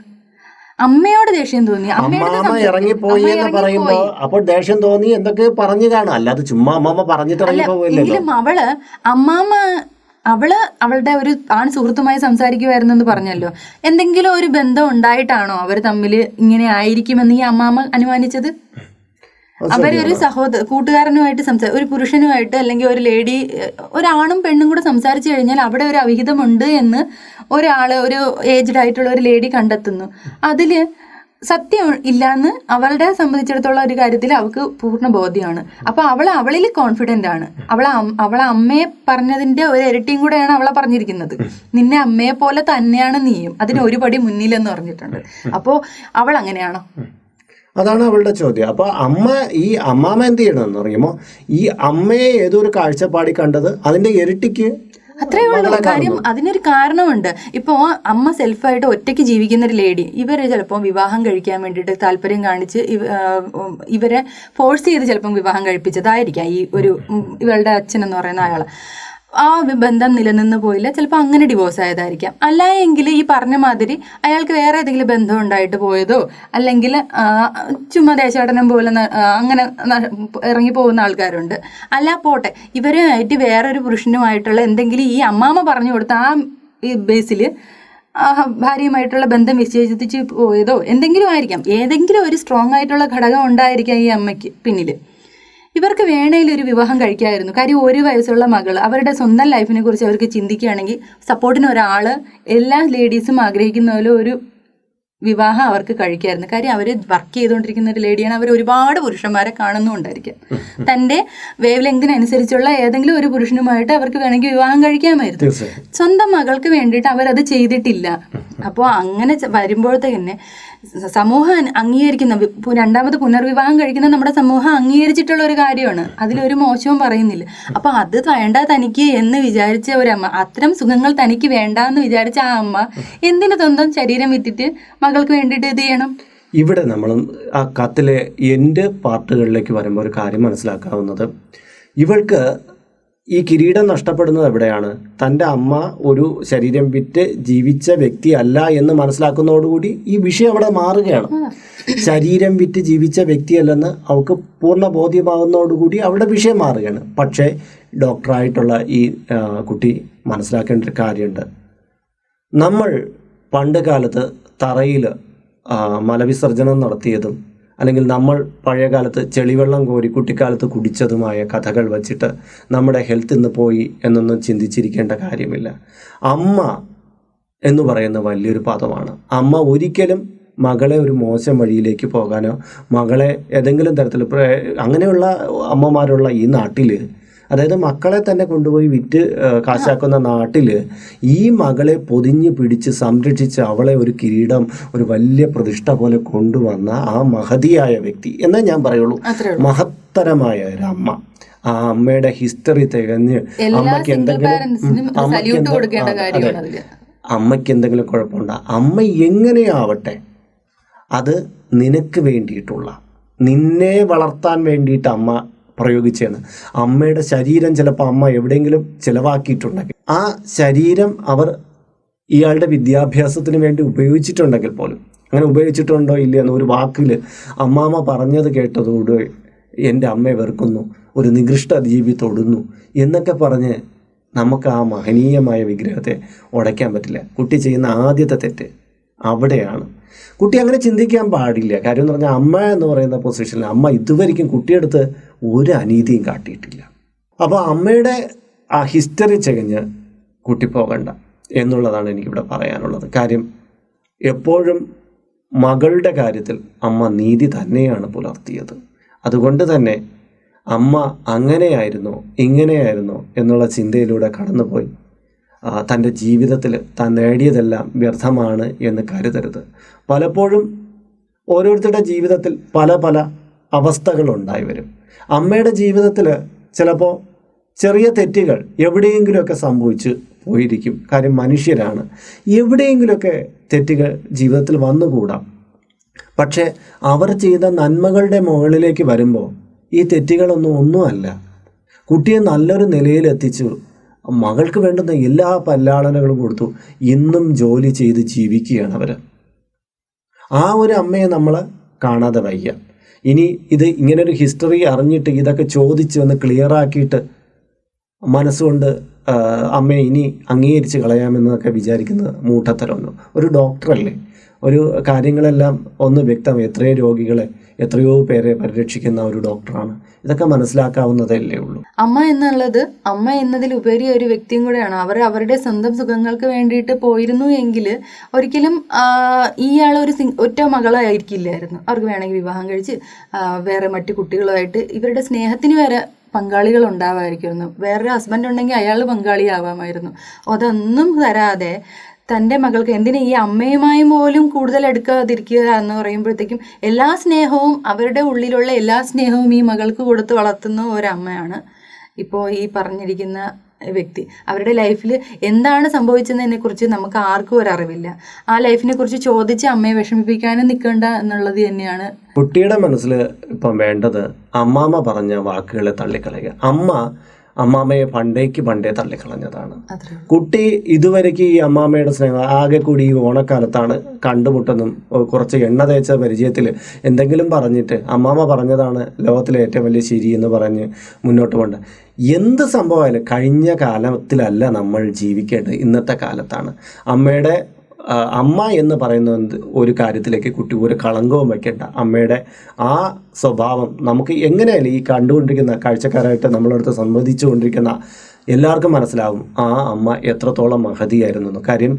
അമ്മയോട് ദേഷ്യം തോന്നി. അമ്മാമ ഇറങ്ങിപ്പോയി എന്ന്. പറയുമ്പോ അപ്പോൾ ദേഷ്യം തോന്നി എന്തൊക്കെ പറഞ്ഞു കാണും. അല്ലാതെ ചുമ്മാ അമ്മാമ്മ പറഞ്ഞിട്ട് ഇറങ്ങി ഇറങ്ങിപ്പോവില്ലല്ലോ എങ്കിലും അവൾ അമ്മാമ്മ അവൾ അവളുടെ ഒരു ആൺ സുഹൃത്തുമായി സംസാരിക്കുമായിരുന്നു എന്ന് പറഞ്ഞല്ലോ. എന്തെങ്കിലും ഒരു ബന്ധം ഉണ്ടായിട്ടാണോ അവർ തമ്മിൽ ഇങ്ങനെ ആയിരിക്കുമെന്ന് ഈ അമ്മാമ്മ അനുമാനിച്ചത്? അവരൊരു സഹോദര കൂട്ടുകാരനുമായിട്ട് സംസാ ഒരു പുരുഷനുമായിട്ട് അല്ലെങ്കിൽ ഒരു ലേഡി ഒരാണും പെണ്ണും കൂടെ സംസാരിച്ചു കഴിഞ്ഞാൽ അവിടെ ഒരു അവിഹിതമുണ്ട് എന്ന് ഒരാൾ ഒരു ഏജ്ഡ് ആയിട്ടുള്ള ഒരു ലേഡി കണ്ടെത്തുന്നു. അതിൽ സത്യം ഇല്ലാന്ന് അവളുടെ സംബന്ധിച്ചിടത്തോളം ഒരു കാര്യത്തിൽ അവൾക്ക് പൂർണ ബോധ്യമാണ്. അപ്പൊ അവൾ അവളിൽ കോൺഫിഡന്റ് ആണ്. അവളെ അവളെ അമ്മയെ പറഞ്ഞതിന്റെ ഒരു ഇരട്ടിയും കൂടെയാണ് അവളെ പറഞ്ഞിരിക്കുന്നത്. നിന്നെ അമ്മയെ പോലെ തന്നെയാണ് നീയും. അതിന് ഒരു പടി മുന്നിലെന്ന് പറഞ്ഞിട്ടുണ്ട്. അപ്പോ അവൾ അങ്ങനെയാണോ? അതാണ് അവളുടെ ചോദ്യം. അപ്പൊ അമ്മ ഈ അമ്മാമ്മ എന്ത് ചെയ്യണമെന്ന് പറയുമ്പോ ഈ അമ്മയെ ഏതൊരു കാഴ്ചപ്പാടി കണ്ടത് അതിന്റെ ഇരട്ടിക്ക് അത്രേ ഉള്ളൂ. കാര്യം അതിനൊരു കാരണമുണ്ട്. ഇപ്പോ അമ്മ സെൽഫായിട്ട് ഒറ്റയ്ക്ക് ജീവിക്കുന്ന ഒരു ലേഡി ഇവരെ ചിലപ്പോൾ വിവാഹം കഴിക്കാൻ വേണ്ടിയിട്ട് താല്പര്യം കാണിച്ച് ഇവരെ ഫോഴ്സ് ചെയ്ത് ചിലപ്പം വിവാഹം കഴിപ്പിച്ചതായിരിക്കാം ഈ ഒരു ഇവളുടെ അച്ഛൻ എന്ന് പറയുന്ന അയാൾ ആ ബന്ധം നിലനിന്ന് പോയില്ല. ചിലപ്പോൾ അങ്ങനെ ഡിവോഴ്സ് ആയതായിരിക്കാം. അല്ല എങ്കിൽ ഈ പറഞ്ഞ മാതിരി അയാൾക്ക് വേറെ ഏതെങ്കിലും ബന്ധം ഉണ്ടായിട്ട് പോയതോ അല്ലെങ്കിൽ ചുമ്മാ ദേശാടനം പോലെ അങ്ങനെ ഇറങ്ങി പോകുന്ന ആൾക്കാരുണ്ട്. അല്ല പോട്ടെ. ഇവരുമായിട്ട് വേറൊരു പുരുഷനുമായിട്ടുള്ള എന്തെങ്കിലും ഈ അമ്മാമ്മ പറഞ്ഞു കൊടുത്ത ആ ബേസിൽ ഭാര്യയുമായിട്ടുള്ള ബന്ധം വിച്ഛേദിച്ച് പോയതോ എന്തെങ്കിലും ആയിരിക്കാം. ഏതെങ്കിലും ഒരു സ്ട്രോങ് ആയിട്ടുള്ള ഘടകം ഉണ്ടായിരിക്കാം ഈ അമ്മയ്ക്ക് പിന്നിൽ ഇവർക്ക് വേണേൽ ഒരു വിവാഹം കഴിക്കാമായിരുന്നു കാര്യം ഒരു വയസ്സുള്ള മകൾ അവരുടെ സ്വന്തം ലൈഫിനെ കുറിച്ച് അവർക്ക് ചിന്തിക്കുകയാണെങ്കിൽ സപ്പോർട്ടിന് ഒരാൾ എല്ലാ ലേഡീസും ആഗ്രഹിക്കുന്ന പോലെ ഒരു വിവാഹം അവർക്ക് കഴിക്കായിരുന്നു. കാര്യം അവർ വർക്ക് ചെയ്തുകൊണ്ടിരിക്കുന്ന ഒരു ലേഡിയാണ് അവർ ഒരുപാട് പുരുഷന്മാരെ കാണുന്നുണ്ടായിരിക്കും തന്റെ വേവ് ലെങ്തിനനുസരിച്ചുള്ള ഏതെങ്കിലും ഒരു പുരുഷനുമായിട്ട് അവർക്ക് വേണമെങ്കിൽ വിവാഹം കഴിക്കാമായിരുന്നു. സ്വന്തം മകൾക്ക് വേണ്ടിയിട്ട് അവരത് ചെയ്തിട്ടില്ല. അപ്പോൾ അങ്ങനെ ച- വരുമ്പോഴത്തേക്ക് സ- സമൂഹം അംഗീകരിക്കുന്ന രണ്ടാമത് പുനർവിവാഹം കഴിക്കുന്ന നമ്മുടെ സമൂഹം അംഗീകരിച്ചിട്ടുള്ള ഒരു കാര്യമാണ്. അതിലൊരു മോശവും പറയുന്നില്ല. അപ്പൊ അത് വേണ്ട തനിക്ക് എന്ന് വിചാരിച്ച ഒരു അമ്മ അത്തരം സുഖങ്ങൾ തനിക്ക് വേണ്ട എന്ന് വിചാരിച്ച ആ അമ്മ എന്തിനു സ്വന്തം ശരീരം വിറ്റിട്ട് മകൾക്ക് വേണ്ടിയിട്ട് ഇത് ചെയ്യണം? ഇവിടെ നമ്മൾ ആ കത്തിലെ എന്റെ പാർട്ടുകളിലേക്ക് വരുമ്പോൾ ഒരു കാര്യം മനസ്സിലാക്കാവുന്നത്. ഇവൾക്ക് ഈ കിരീടം നഷ്ടപ്പെടുന്നത് എവിടെയാണ്? തന്റെ അമ്മ ഒരു ശരീരം വിറ്റ് ജീവിച്ച വ്യക്തിയല്ല എന്ന് മനസ്സിലാക്കുന്നതോടുകൂടി ഈ വിഷയം അവിടെ മാറുകയാണ്. ശരീരം വിറ്റ് ജീവിച്ച വ്യക്തിയല്ലെന്ന് അവൾക്ക് പൂർണ ബോധ്യമാകുന്നതോടുകൂടി അവിടെ വിഷയം മാറുകയാണ്. പക്ഷേ ഡോക്ടറായിട്ടുള്ള ഈ കുട്ടി മനസ്സിലാക്കേണ്ട ഒരു കാര്യമുണ്ട്. നമ്മൾ പണ്ട് കാലത്ത് തറയിൽ മലവിസർജനം നടത്തിയതും അല്ലെങ്കിൽ നമ്മൾ പഴയകാലത്ത് ചെളിവെള്ളം കോരി കുട്ടിക്കാലത്ത് കുടിച്ചതുമായ കഥകൾ വച്ചിട്ട് നമ്മുടെ ഹെൽത്ത് ഇന്ന് പോയി എന്നൊന്നും ചിന്തിച്ചിരിക്കേണ്ട കാര്യമില്ല. അമ്മ എന്ന് പറയുന്ന വലിയൊരു പദമാണ്. അമ്മ ഒരിക്കലും മകളെ ഒരു മോശം വഴിയിലേക്ക് പോകാനോ മകളെ ഏതെങ്കിലും തരത്തിൽ അങ്ങനെയുള്ള അമ്മമാരുള്ള ഈ നാട്ടിൽ അതായത് മക്കളെ തന്നെ കൊണ്ടുപോയി വിറ്റ് കാശാക്കുന്ന നാട്ടിൽ ഈ മകളെ പൊതിഞ്ഞ് പിടിച്ച് സംരക്ഷിച്ച് അവളെ ഒരു കിരീടം ഒരു വലിയ പ്രതിഷ്ഠ പോലെ കൊണ്ടുവന്ന ആ മഹതിയായ വ്യക്തി. എന്നേ ഞാൻ പറയുള്ളൂ. മഹത്തരമായ ഒരു അമ്മ. ആ അമ്മയുടെ ഹിസ്റ്ററി തികഞ്ഞ് അമ്മയ്ക്ക് എന്തെങ്കിലും അമ്മയ്ക്ക് അമ്മയ്ക്ക് എന്തെങ്കിലും കുഴപ്പമുണ്ടോ? അമ്മ എങ്ങനെയാവട്ടെ അത് നിനക്ക് വേണ്ടിയിട്ടുള്ള നിന്നെ വളർത്താൻ വേണ്ടിയിട്ട് അമ്മ പ്രയോഗിച്ചാണ് അമ്മയുടെ ശരീരം ചിലപ്പോൾ അമ്മ എവിടെയെങ്കിലും ചിലവാക്കിയിട്ടുണ്ടെങ്കിൽ ആ ശരീരം അവർ ഇയാളുടെ വിദ്യാഭ്യാസത്തിന് വേണ്ടി ഉപയോഗിച്ചിട്ടുണ്ടെങ്കിൽ പോലും അങ്ങനെ ഉപയോഗിച്ചിട്ടുണ്ടോ ഇല്ല എന്ന് ഒരു വാക്കിൽ അമ്മാമ്മ പറഞ്ഞത് കേട്ടതോട് എന്റെ അമ്മയെ വെറുക്കുന്നു ഒരു നികൃഷ്ട ജീവി തൊടുന്നു എന്നൊക്കെ പറഞ്ഞ് നമുക്ക് ആ മഹനീയമായ വിഗ്രഹത്തെ ഉടയ്ക്കാൻ പറ്റില്ല. കുട്ടി ചെയ്യുന്ന ആദ്യത്തെ തെറ്റ് അവിടെയാണ്. കുട്ടി അങ്ങനെ ചിന്തിക്കാൻ പാടില്ല. കാര്യം എന്ന് പറഞ്ഞാൽ അമ്മ എന്ന് പറയുന്ന പൊസിഷനിൽ അമ്മ ഇതുവരെയ്ക്കും കുട്ടിയെടുത്ത് ഒരു അനീതിയും കാട്ടിയിട്ടില്ല. അപ്പോൾ അമ്മയുടെ ആ ഹിസ്റ്ററി ചകഞ്ഞ് കുട്ടി പോകണ്ട എന്നുള്ളതാണ് എനിക്കിവിടെ പറയാനുള്ളത്. കാര്യം എപ്പോഴും മകളുടെ കാര്യത്തിൽ അമ്മ നീതി തന്നെയാണ് പുലർത്തിയത്. അതുകൊണ്ട് തന്നെ അമ്മ അങ്ങനെയായിരുന്നോ ഇങ്ങനെയായിരുന്നോ എന്നുള്ള ചിന്തയിലൂടെ കടന്നുപോയി. തന്റെ ജീവിതത്തിൽ താൻ നേടിയതെല്ലാം വ്യർത്ഥമാണ് എന്ന് കരുതരുത്. പലപ്പോഴും ഓരോരുത്തരുടെ ജീവിതത്തിൽ പല പല അവസ്ഥകളുണ്ടായി വരും. അമ്മയുടെ ജീവിതത്തിൽ ചിലപ്പോൾ ചെറിയ തെറ്റുകൾ എവിടെയെങ്കിലുമൊക്കെ സംഭവിച്ച് പോയിരിക്കും. കാര്യം മനുഷ്യരാണ്. എവിടെയെങ്കിലുമൊക്കെ തെറ്റുകൾ ജീവിതത്തിൽ വന്നുകൂടാം. പക്ഷേ അവർ ചെയ്ത നന്മകളുടെ മുകളിലേക്ക് വരുമ്പോൾ ഈ തെറ്റുകളൊന്നും ഒന്നുമല്ല. കുട്ടിയെ നല്ലൊരു നിലയിലെത്തിച്ചു. മകൾക്ക് വേണ്ടുന്ന എല്ലാ പല്ലാളനകളും കൊടുത്തു ഇന്നും ജോലി ചെയ്ത് ജീവിക്കുകയാണ് അവർ ആ ഒരു അമ്മയെ നമ്മൾ കാണാതെ വയ്യ. ഇനി ഇത് ഇങ്ങനൊരു ഹിസ്റ്ററി അറിഞ്ഞിട്ട് ഇതൊക്കെ ചോദിച്ച് ഒന്ന് ക്ലിയർ ആക്കിയിട്ട് മനസ്സുകൊണ്ട് അമ്മയെ ഇനി അംഗീകരിച്ച് കളയാമെന്നൊക്കെ വിചാരിക്കുന്നത് മൂട്ടത്തരമൊന്നും. ഒരു ഡോക്ടറല്ലേ ഒരു കാര്യങ്ങളെല്ലാം ഒന്ന് വ്യക്തം എത്രയോ രോഗികളെ എത്രയോ പേരെ പരിരക്ഷിക്കുന്ന ഒരു ഡോക്ടറാണ്. ഇതൊക്കെ മനസ്സിലാക്കാവുന്നതല്ലേ ഉള്ളൂ. അമ്മ എന്നുള്ളത് അമ്മ എന്നതിലുപരി ഒരു വ്യക്തിയും കൂടെയാണ്. അവർ അവരുടെ സ്വന്തം സുഖങ്ങൾക്ക് വേണ്ടിയിട്ട് പോയിരുന്നു എങ്കിൽ ഒരിക്കലും ഇയാൾ ഒരു ഒറ്റ മകളായിരിക്കില്ലായിരുന്നു. അവർക്ക് വേണമെങ്കിൽ വിവാഹം കഴിച്ച് വേറെ മറ്റു കുട്ടികളുമായിട്ട് ഇവരുടെ സ്നേഹത്തിന് വരെ പങ്കാളികൾ ഉണ്ടാവാമായിരിക്കുന്നു വേറൊരു ഹസ്ബൻഡ് ഉണ്ടെങ്കിൽ അയാൾ പങ്കാളിയാവാമായിരുന്നു. അതൊന്നും തരാതെ തന്റെ മകൾക്ക് എന്തിനാ ഈ അമ്മയുമായും പോലും കൂടുതൽ എടുക്കാതിരിക്കുക എന്ന് പറയുമ്പോഴത്തേക്കും എല്ലാ സ്നേഹവും അവരുടെ ഉള്ളിലുള്ള എല്ലാ സ്നേഹവും ഈ മകൾക്ക് കൊടുത്ത് വളർത്തുന്ന ഒരമ്മയാണ് ഇപ്പോൾ ഈ പറഞ്ഞിരിക്കുന്ന വ്യക്തി. അവരുടെ ലൈഫിൽ എന്താണ് സംഭവിച്ചതിനെക്കുറിച്ച് നമുക്ക് ആർക്കും ഒരറിവില്ല ആ ലൈഫിനെ കുറിച്ച് ചോദിച്ച് അമ്മയെ വിഷമിപ്പിക്കാനും നിൽക്കേണ്ട എന്നുള്ളത് തന്നെയാണ്. കുട്ടിയുടെ മനസ്സിൽ ഇപ്പം വേണ്ടത് അമ്മാമ്മ പറഞ്ഞ വാക്കുകളെ തള്ളിക്കളയുക. അമ്മ അമ്മാമ്മയെ പണ്ടേക്ക് പണ്ടേ തള്ളിക്കളഞ്ഞതാണ്. കുട്ടി ഇതുവരേക്ക് ഈ അമ്മാമ്മയുടെ സ്നേഹം ആകെ കൂടി ഈ ഓണക്കാലത്താണ് കണ്ടുമുട്ടെന്നും കുറച്ച് എണ്ണ തേച്ച പരിചയത്തിൽ എന്തെങ്കിലും പറഞ്ഞിട്ട് അമ്മാമ്മ പറഞ്ഞതാണ് ലോകത്തിലെ ഏറ്റവും വലിയ ശരി എന്ന് പറഞ്ഞ് മുന്നോട്ട് പോകേണ്ട എന്ത് സംഭവമായാലും കഴിഞ്ഞ കാലത്തിലല്ല നമ്മൾ ജീവിക്കേണ്ടത് ഇന്നത്തെ കാലത്താണ്. അമ്മയുടെ അമ്മ എന്ന് പറയുന്ന ഒരു കാര്യത്തിലേക്ക് കുട്ടി ഒരു കളങ്കവും വയ്ക്കേണ്ട അമ്മയുടെ ആ സ്വഭാവം നമുക്ക് എങ്ങനെയല്ല ഈ കണ്ടുകൊണ്ടിരിക്കുന്ന കാഴ്ചക്കാരായിട്ട് നമ്മളടുത്ത് സംവദിച്ചുകൊണ്ടിരിക്കുന്ന എല്ലാവർക്കും മനസ്സിലാവും ആ അമ്മ എത്രത്തോളം മഹതിയായിരുന്നു കാര്യം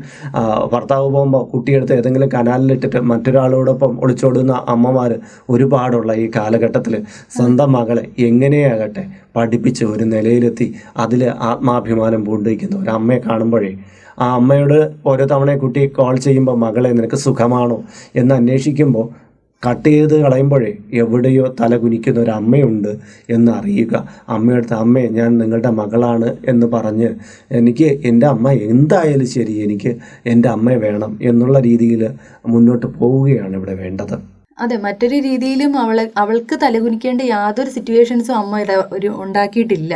ഭർത്താവ് പോകുമ്പോൾ കുട്ടിയെടുത്ത് ഏതെങ്കിലും കനാലിലിട്ടിട്ട് മറ്റൊരാളോടൊപ്പം ഒളിച്ചോടുന്ന അമ്മമാർ ഒരുപാടുള്ള ഈ കാലഘട്ടത്തിൽ സ്വന്തം മകളെ എങ്ങനെയാകട്ടെ പഠിപ്പിച്ച് ഒരു നിലയിലെത്തി അതിൽ ആത്മാഭിമാനം പൂണ്ടിരിക്കുന്ന ഒരു അമ്മയെ കാണുമ്പോഴേ ആ അമ്മയോട് ഓരോ തവണ കുട്ടി കോൾ ചെയ്യുമ്പോൾ മകളെ നിനക്ക് സുഖമാണോ? എന്ന് അന്വേഷിക്കുമ്പോൾ കട്ട് ചെയ്ത് കളയുമ്പോഴേ എവിടെയോ തല കുനിക്കുന്ന ഒരു അമ്മയുണ്ട് എന്ന് അറിയുക. അമ്മയടുത്ത് അമ്മേ ഞാൻ നിങ്ങളുടെ മകളാണ് എന്ന് പറഞ്ഞ് എനിക്ക് എന്റെ അമ്മ എന്തായാലും ശരി എനിക്ക് എന്റെ അമ്മയെ വേണം എന്നുള്ള രീതിയിൽ മുന്നോട്ട് പോവുകയാണ് ഇവിടെ വേണ്ടത്. അതെ മറ്റൊരു രീതിയിലും അവളെ അവൾക്ക് തലകുനിക്കേണ്ട യാതൊരു സിറ്റുവേഷൻസും അമ്മ ഒരു ഉണ്ടാക്കിയിട്ടില്ല.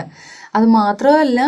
അത് മാത്രമല്ല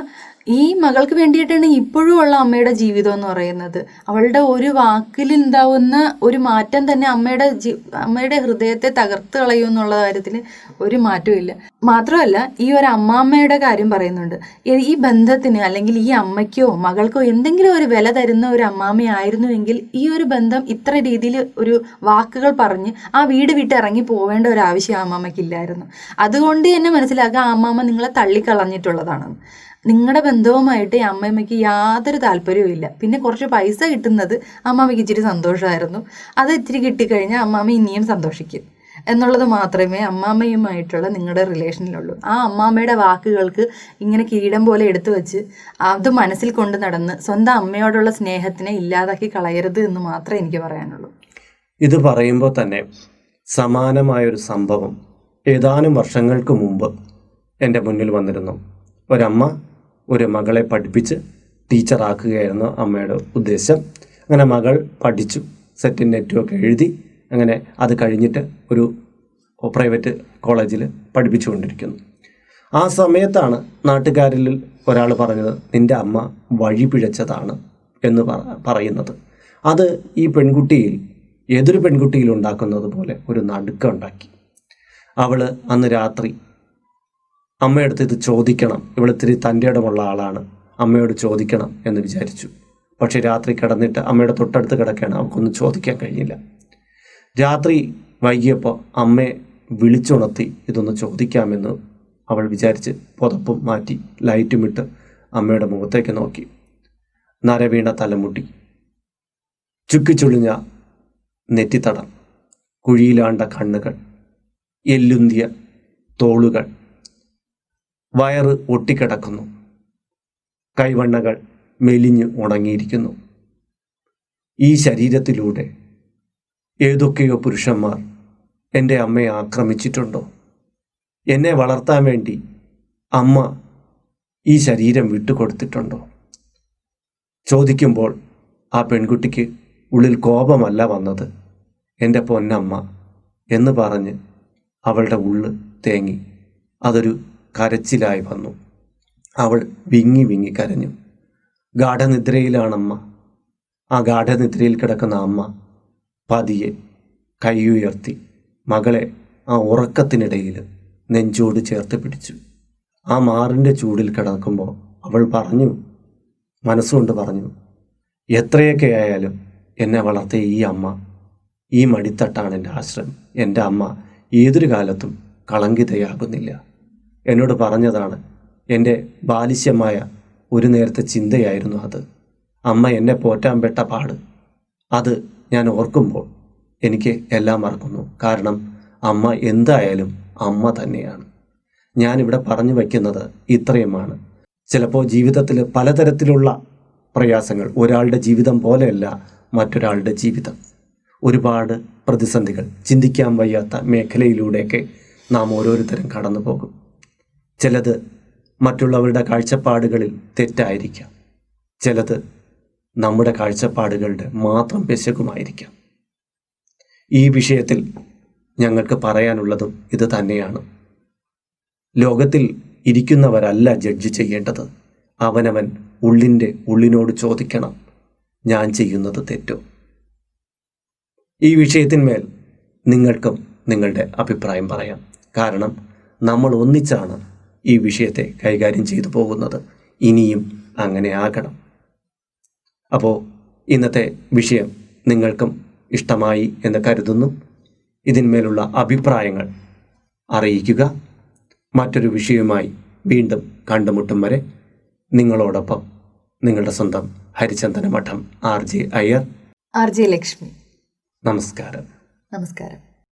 ഈ മകൾക്ക് വേണ്ടിയിട്ടാണ് ഇപ്പോഴും ഉള്ള അമ്മയുടെ ജീവിതം എന്ന് പറയുന്നത്. അവളുടെ ഒരു വാക്കിൽ ഉണ്ടാവുന്ന ഒരു മാറ്റം തന്നെ അമ്മയുടെ അമ്മയുടെ ഹൃദയത്തെ തകർത്ത് കളയും എന്നുള്ള കാര്യത്തിൽ ഒരു മാറ്റവും മാത്രമല്ല ഈ ഒരു അമ്മാമ്മയുടെ കാര്യം പറയുന്നുണ്ട്. ഈ- ബന്ധത്തിന് അല്ലെങ്കിൽ ഈ അമ്മയ്ക്കോ മകൾക്കോ എന്തെങ്കിലും ഒരു വില തരുന്ന ഒരു അമ്മാമ്മയായിരുന്നുവെങ്കിൽ ഈ ഒരു ബന്ധം ഇത്ര രീതിയിൽ ഒരു വാക്കുകൾ പറഞ്ഞ് ആ വീട് വിട്ട് ഇറങ്ങി പോവേണ്ട ഒരു ആവശ്യം ആ അമ്മാമ്മയ്ക്കില്ലായിരുന്നു അതുകൊണ്ട് തന്നെ മനസ്സിലാക്കുക ആ അമ്മാമ്മ നിങ്ങളെ തള്ളിക്കളഞ്ഞിട്ടുള്ളതാണെന്ന് നിങ്ങളുടെ ബന്ധവുമായിട്ട് ഈ അമ്മയമ്മയ്ക്ക് യാതൊരു താല്പര്യവും ഇല്ല. പിന്നെ കുറച്ച് പൈസ കിട്ടുന്നത് അമ്മാമ്മയ്ക്ക് ഇച്ചിരി സന്തോഷമായിരുന്നു അത് ഇച്ചിരി കിട്ടിക്കഴിഞ്ഞാൽ അമ്മാമ്മ ഇനിയും സന്തോഷിക്കും. എന്നുള്ളത് മാത്രമേ അമ്മാമ്മയുമായിട്ടുള്ള നിങ്ങളുടെ റിലേഷനിലുള്ളൂ. ആ അമ്മാമ്മയുടെ വാക്കുകൾക്ക് ഇങ്ങനെ കീടം പോലെ എടുത്തു വെച്ച് അത് മനസ്സിൽ കൊണ്ട് നടന്ന് സ്വന്തം അമ്മയോടുള്ള സ്നേഹത്തിനെ ഇല്ലാതാക്കി കളയരുത് എന്ന് മാത്രമേ എനിക്ക് പറയാനുള്ളൂ. ഇത് പറയുമ്പോൾ തന്നെ സമാനമായൊരു സംഭവം ഏതാനും വർഷങ്ങൾക്ക് മുമ്പ് എന്റെ മുന്നിൽ വന്നിരുന്നു. ഒരമ്മ ഒരു മകളെ പഠിപ്പിച്ച് ടീച്ചറാക്കുകയായിരുന്നു അമ്മയുടെ ഉദ്ദേശം. അങ്ങനെ മകൾ പഠിച്ചു സെറ്റും നെറ്റും ഒക്കെ എഴുതി അങ്ങനെ അത് കഴിഞ്ഞിട്ട് ഒരു പ്രൈവറ്റ് കോളേജിൽ പഠിപ്പിച്ചുകൊണ്ടിരിക്കുന്നു. ആ സമയത്താണ് നാട്ടുകാരിൽ ഒരാൾ പറഞ്ഞത് നിന്റെ അമ്മ വഴി പിഴച്ചതാണ് എന്ന് പറ- പറയുന്നത്. അത് ഈ പെൺകുട്ടിയിൽ ഏതൊരു പെൺകുട്ടിയിൽ ഉണ്ടാക്കുന്നത് പോലെ ഒരു നടുക്കം ഉണ്ടാക്കി. അവൾ അന്ന് രാത്രി അമ്മയടുത്ത് ഇത് ചോദിക്കണം. ഇവളിത്തിരി തന്റെ ഇടമുള്ള ആളാണ്. അമ്മയോട് ചോദിക്കണം എന്ന് വിചാരിച്ചു. പക്ഷേ രാത്രി കിടന്നിട്ട് അമ്മയുടെ തൊട്ടടുത്ത് കിടക്കുകയാണ് അവൾക്കൊന്നും ചോദിക്കാൻ കഴിഞ്ഞില്ല രാത്രി വൈകിയപ്പോൾ അമ്മയെ വിളിച്ചുണർത്തി ഇതൊന്ന് ചോദിക്കാമെന്ന് അവൾ വിചാരിച്ച് പുതപ്പും മാറ്റി ലൈറ്റും ഇട്ട് അമ്മയുടെ മുഖത്തേക്ക് നോക്കി. നരവീണ തലമുട്ടി. ചുക്കിച്ചുളിഞ്ഞ നെറ്റിത്തടം. കുഴിയിലാണ്ട കണ്ണുകൾ. എല്ലുന്തിയ തോളുകൾ. വയറ് ഒട്ടിക്കിടക്കുന്നു. കൈവണ്ണകൾ മെലിഞ്ഞ് ഉണങ്ങിയിരിക്കുന്നു. ഈ ശരീരത്തിലൂടെ ഏതൊക്കെയോ പുരുഷന്മാർ എന്റെ അമ്മയെ ആക്രമിച്ചിട്ടുണ്ടോ? എന്നെ വളർത്താൻ വേണ്ടി അമ്മ ഈ ശരീരം വിട്ടുകൊടുത്തിട്ടുണ്ടോ? ചോദിക്കുമ്പോൾ ആ പെൺകുട്ടിക്ക് ഉള്ളിൽ കോപമല്ല വന്നത്. എന്റെ പൊന്നമ്മ എന്ന് പറഞ്ഞ് അവളുടെ ഉള്ള് തേങ്ങി. അതൊരു കരച്ചിലായി വന്നു. അവൾ വിങ്ങി വിങ്ങി കരഞ്ഞു. ഗാഠനിദ്രയിലാണമ്മ. ആ ഗാഠനിദ്രയിൽ കിടക്കുന്ന അമ്മ പതിയെ കൈയുയർത്തി മകളെ ആ ഉറക്കത്തിനിടയിൽ നെഞ്ചോട് ചേർത്ത് പിടിച്ചു. ആ മാറിന്റെ ചൂടിൽ കിടക്കുമ്പോൾ അവൾ പറഞ്ഞു മനസ്സുകൊണ്ട് പറഞ്ഞു എത്രയൊക്കെ ആയാലും എന്നെ വളർത്തിയ ഈ അമ്മ ഈ മടിത്തട്ടാണ് എന്റെ ആശ്രയം എന്റെ അമ്മ ഏതൊരു കാലത്തും കളങ്കിതയാകുന്നില്ല. എന്നോട് പറഞ്ഞതാണ് എന്റെ ബാലിശ്യമായ ഒരു നേരത്തെ ചിന്തയായിരുന്നു അത്. അമ്മ എന്നെ പോറ്റാൻ പെട്ട പാട്. അത് ഞാൻ ഓർക്കുമ്പോൾ എനിക്ക് എല്ലാം മറക്കുന്നു. കാരണം അമ്മ എന്തായാലും അമ്മ തന്നെയാണ്. ഞാനിവിടെ പറഞ്ഞു വയ്ക്കുന്നത് ഇത്രയുമാണ്. ചിലപ്പോൾ ജീവിതത്തിൽ പലതരത്തിലുള്ള പ്രയാസങ്ങൾ ഒരാളുടെ ജീവിതം പോലെയല്ല മറ്റൊരാളുടെ ജീവിതം. ഒരുപാട് പ്രതിസന്ധികൾ ചിന്തിക്കാൻ വയ്യാത്ത മേഖലയിലൂടെയൊക്കെ നാം ഓരോരുത്തരും കടന്നു പോകും ചിലത് മറ്റുള്ളവരുടെ കാഴ്ചപ്പാടുകളിൽ തെറ്റായിരിക്കാം. ചിലത് നമ്മുടെ കാഴ്ചപ്പാടുകളുടെ മാത്രം പെശകുമായിരിക്കാം. ഈ വിഷയത്തിൽ ഞങ്ങൾക്ക് പറയാനുള്ളതും ഇത് തന്നെയാണ്. ലോകത്തിൽ ഇരിക്കുന്നവരല്ല ജഡ്ജ് ചെയ്യേണ്ടത്. അവനവൻ ഉള്ളിന്റെ ഉള്ളിനോട് ചോദിക്കണം. ഞാൻ ചെയ്യുന്നത് തെറ്റോ? ഈ വിഷയത്തിന്മേൽ നിങ്ങൾക്കും നിങ്ങളുടെ അഭിപ്രായം പറയാം. കാരണം നമ്മൾ ഒന്നിച്ചാണ് ഈ വിഷയത്തെ കൈകാര്യം ചെയ്തു പോകുന്നത് ഇനിയും അങ്ങനെ ആകണം. അപ്പോൾ ഇന്നത്തെ വിഷയം നിങ്ങൾക്കും ഇഷ്ടമായി എന്ന് കരുതുന്നു. ഇതിന്മേലുള്ള അഭിപ്രായങ്ങൾ അറിയിക്കുക. മറ്റൊരു വിഷയവുമായി വീണ്ടും കണ്ടുമുട്ടും വരെ നിങ്ങളോടൊപ്പം നിങ്ങളുടെ സ്വന്തം Harichandana Madom R J Iyer. R J Lakshmi. നമസ്കാരം. നമസ്കാരം.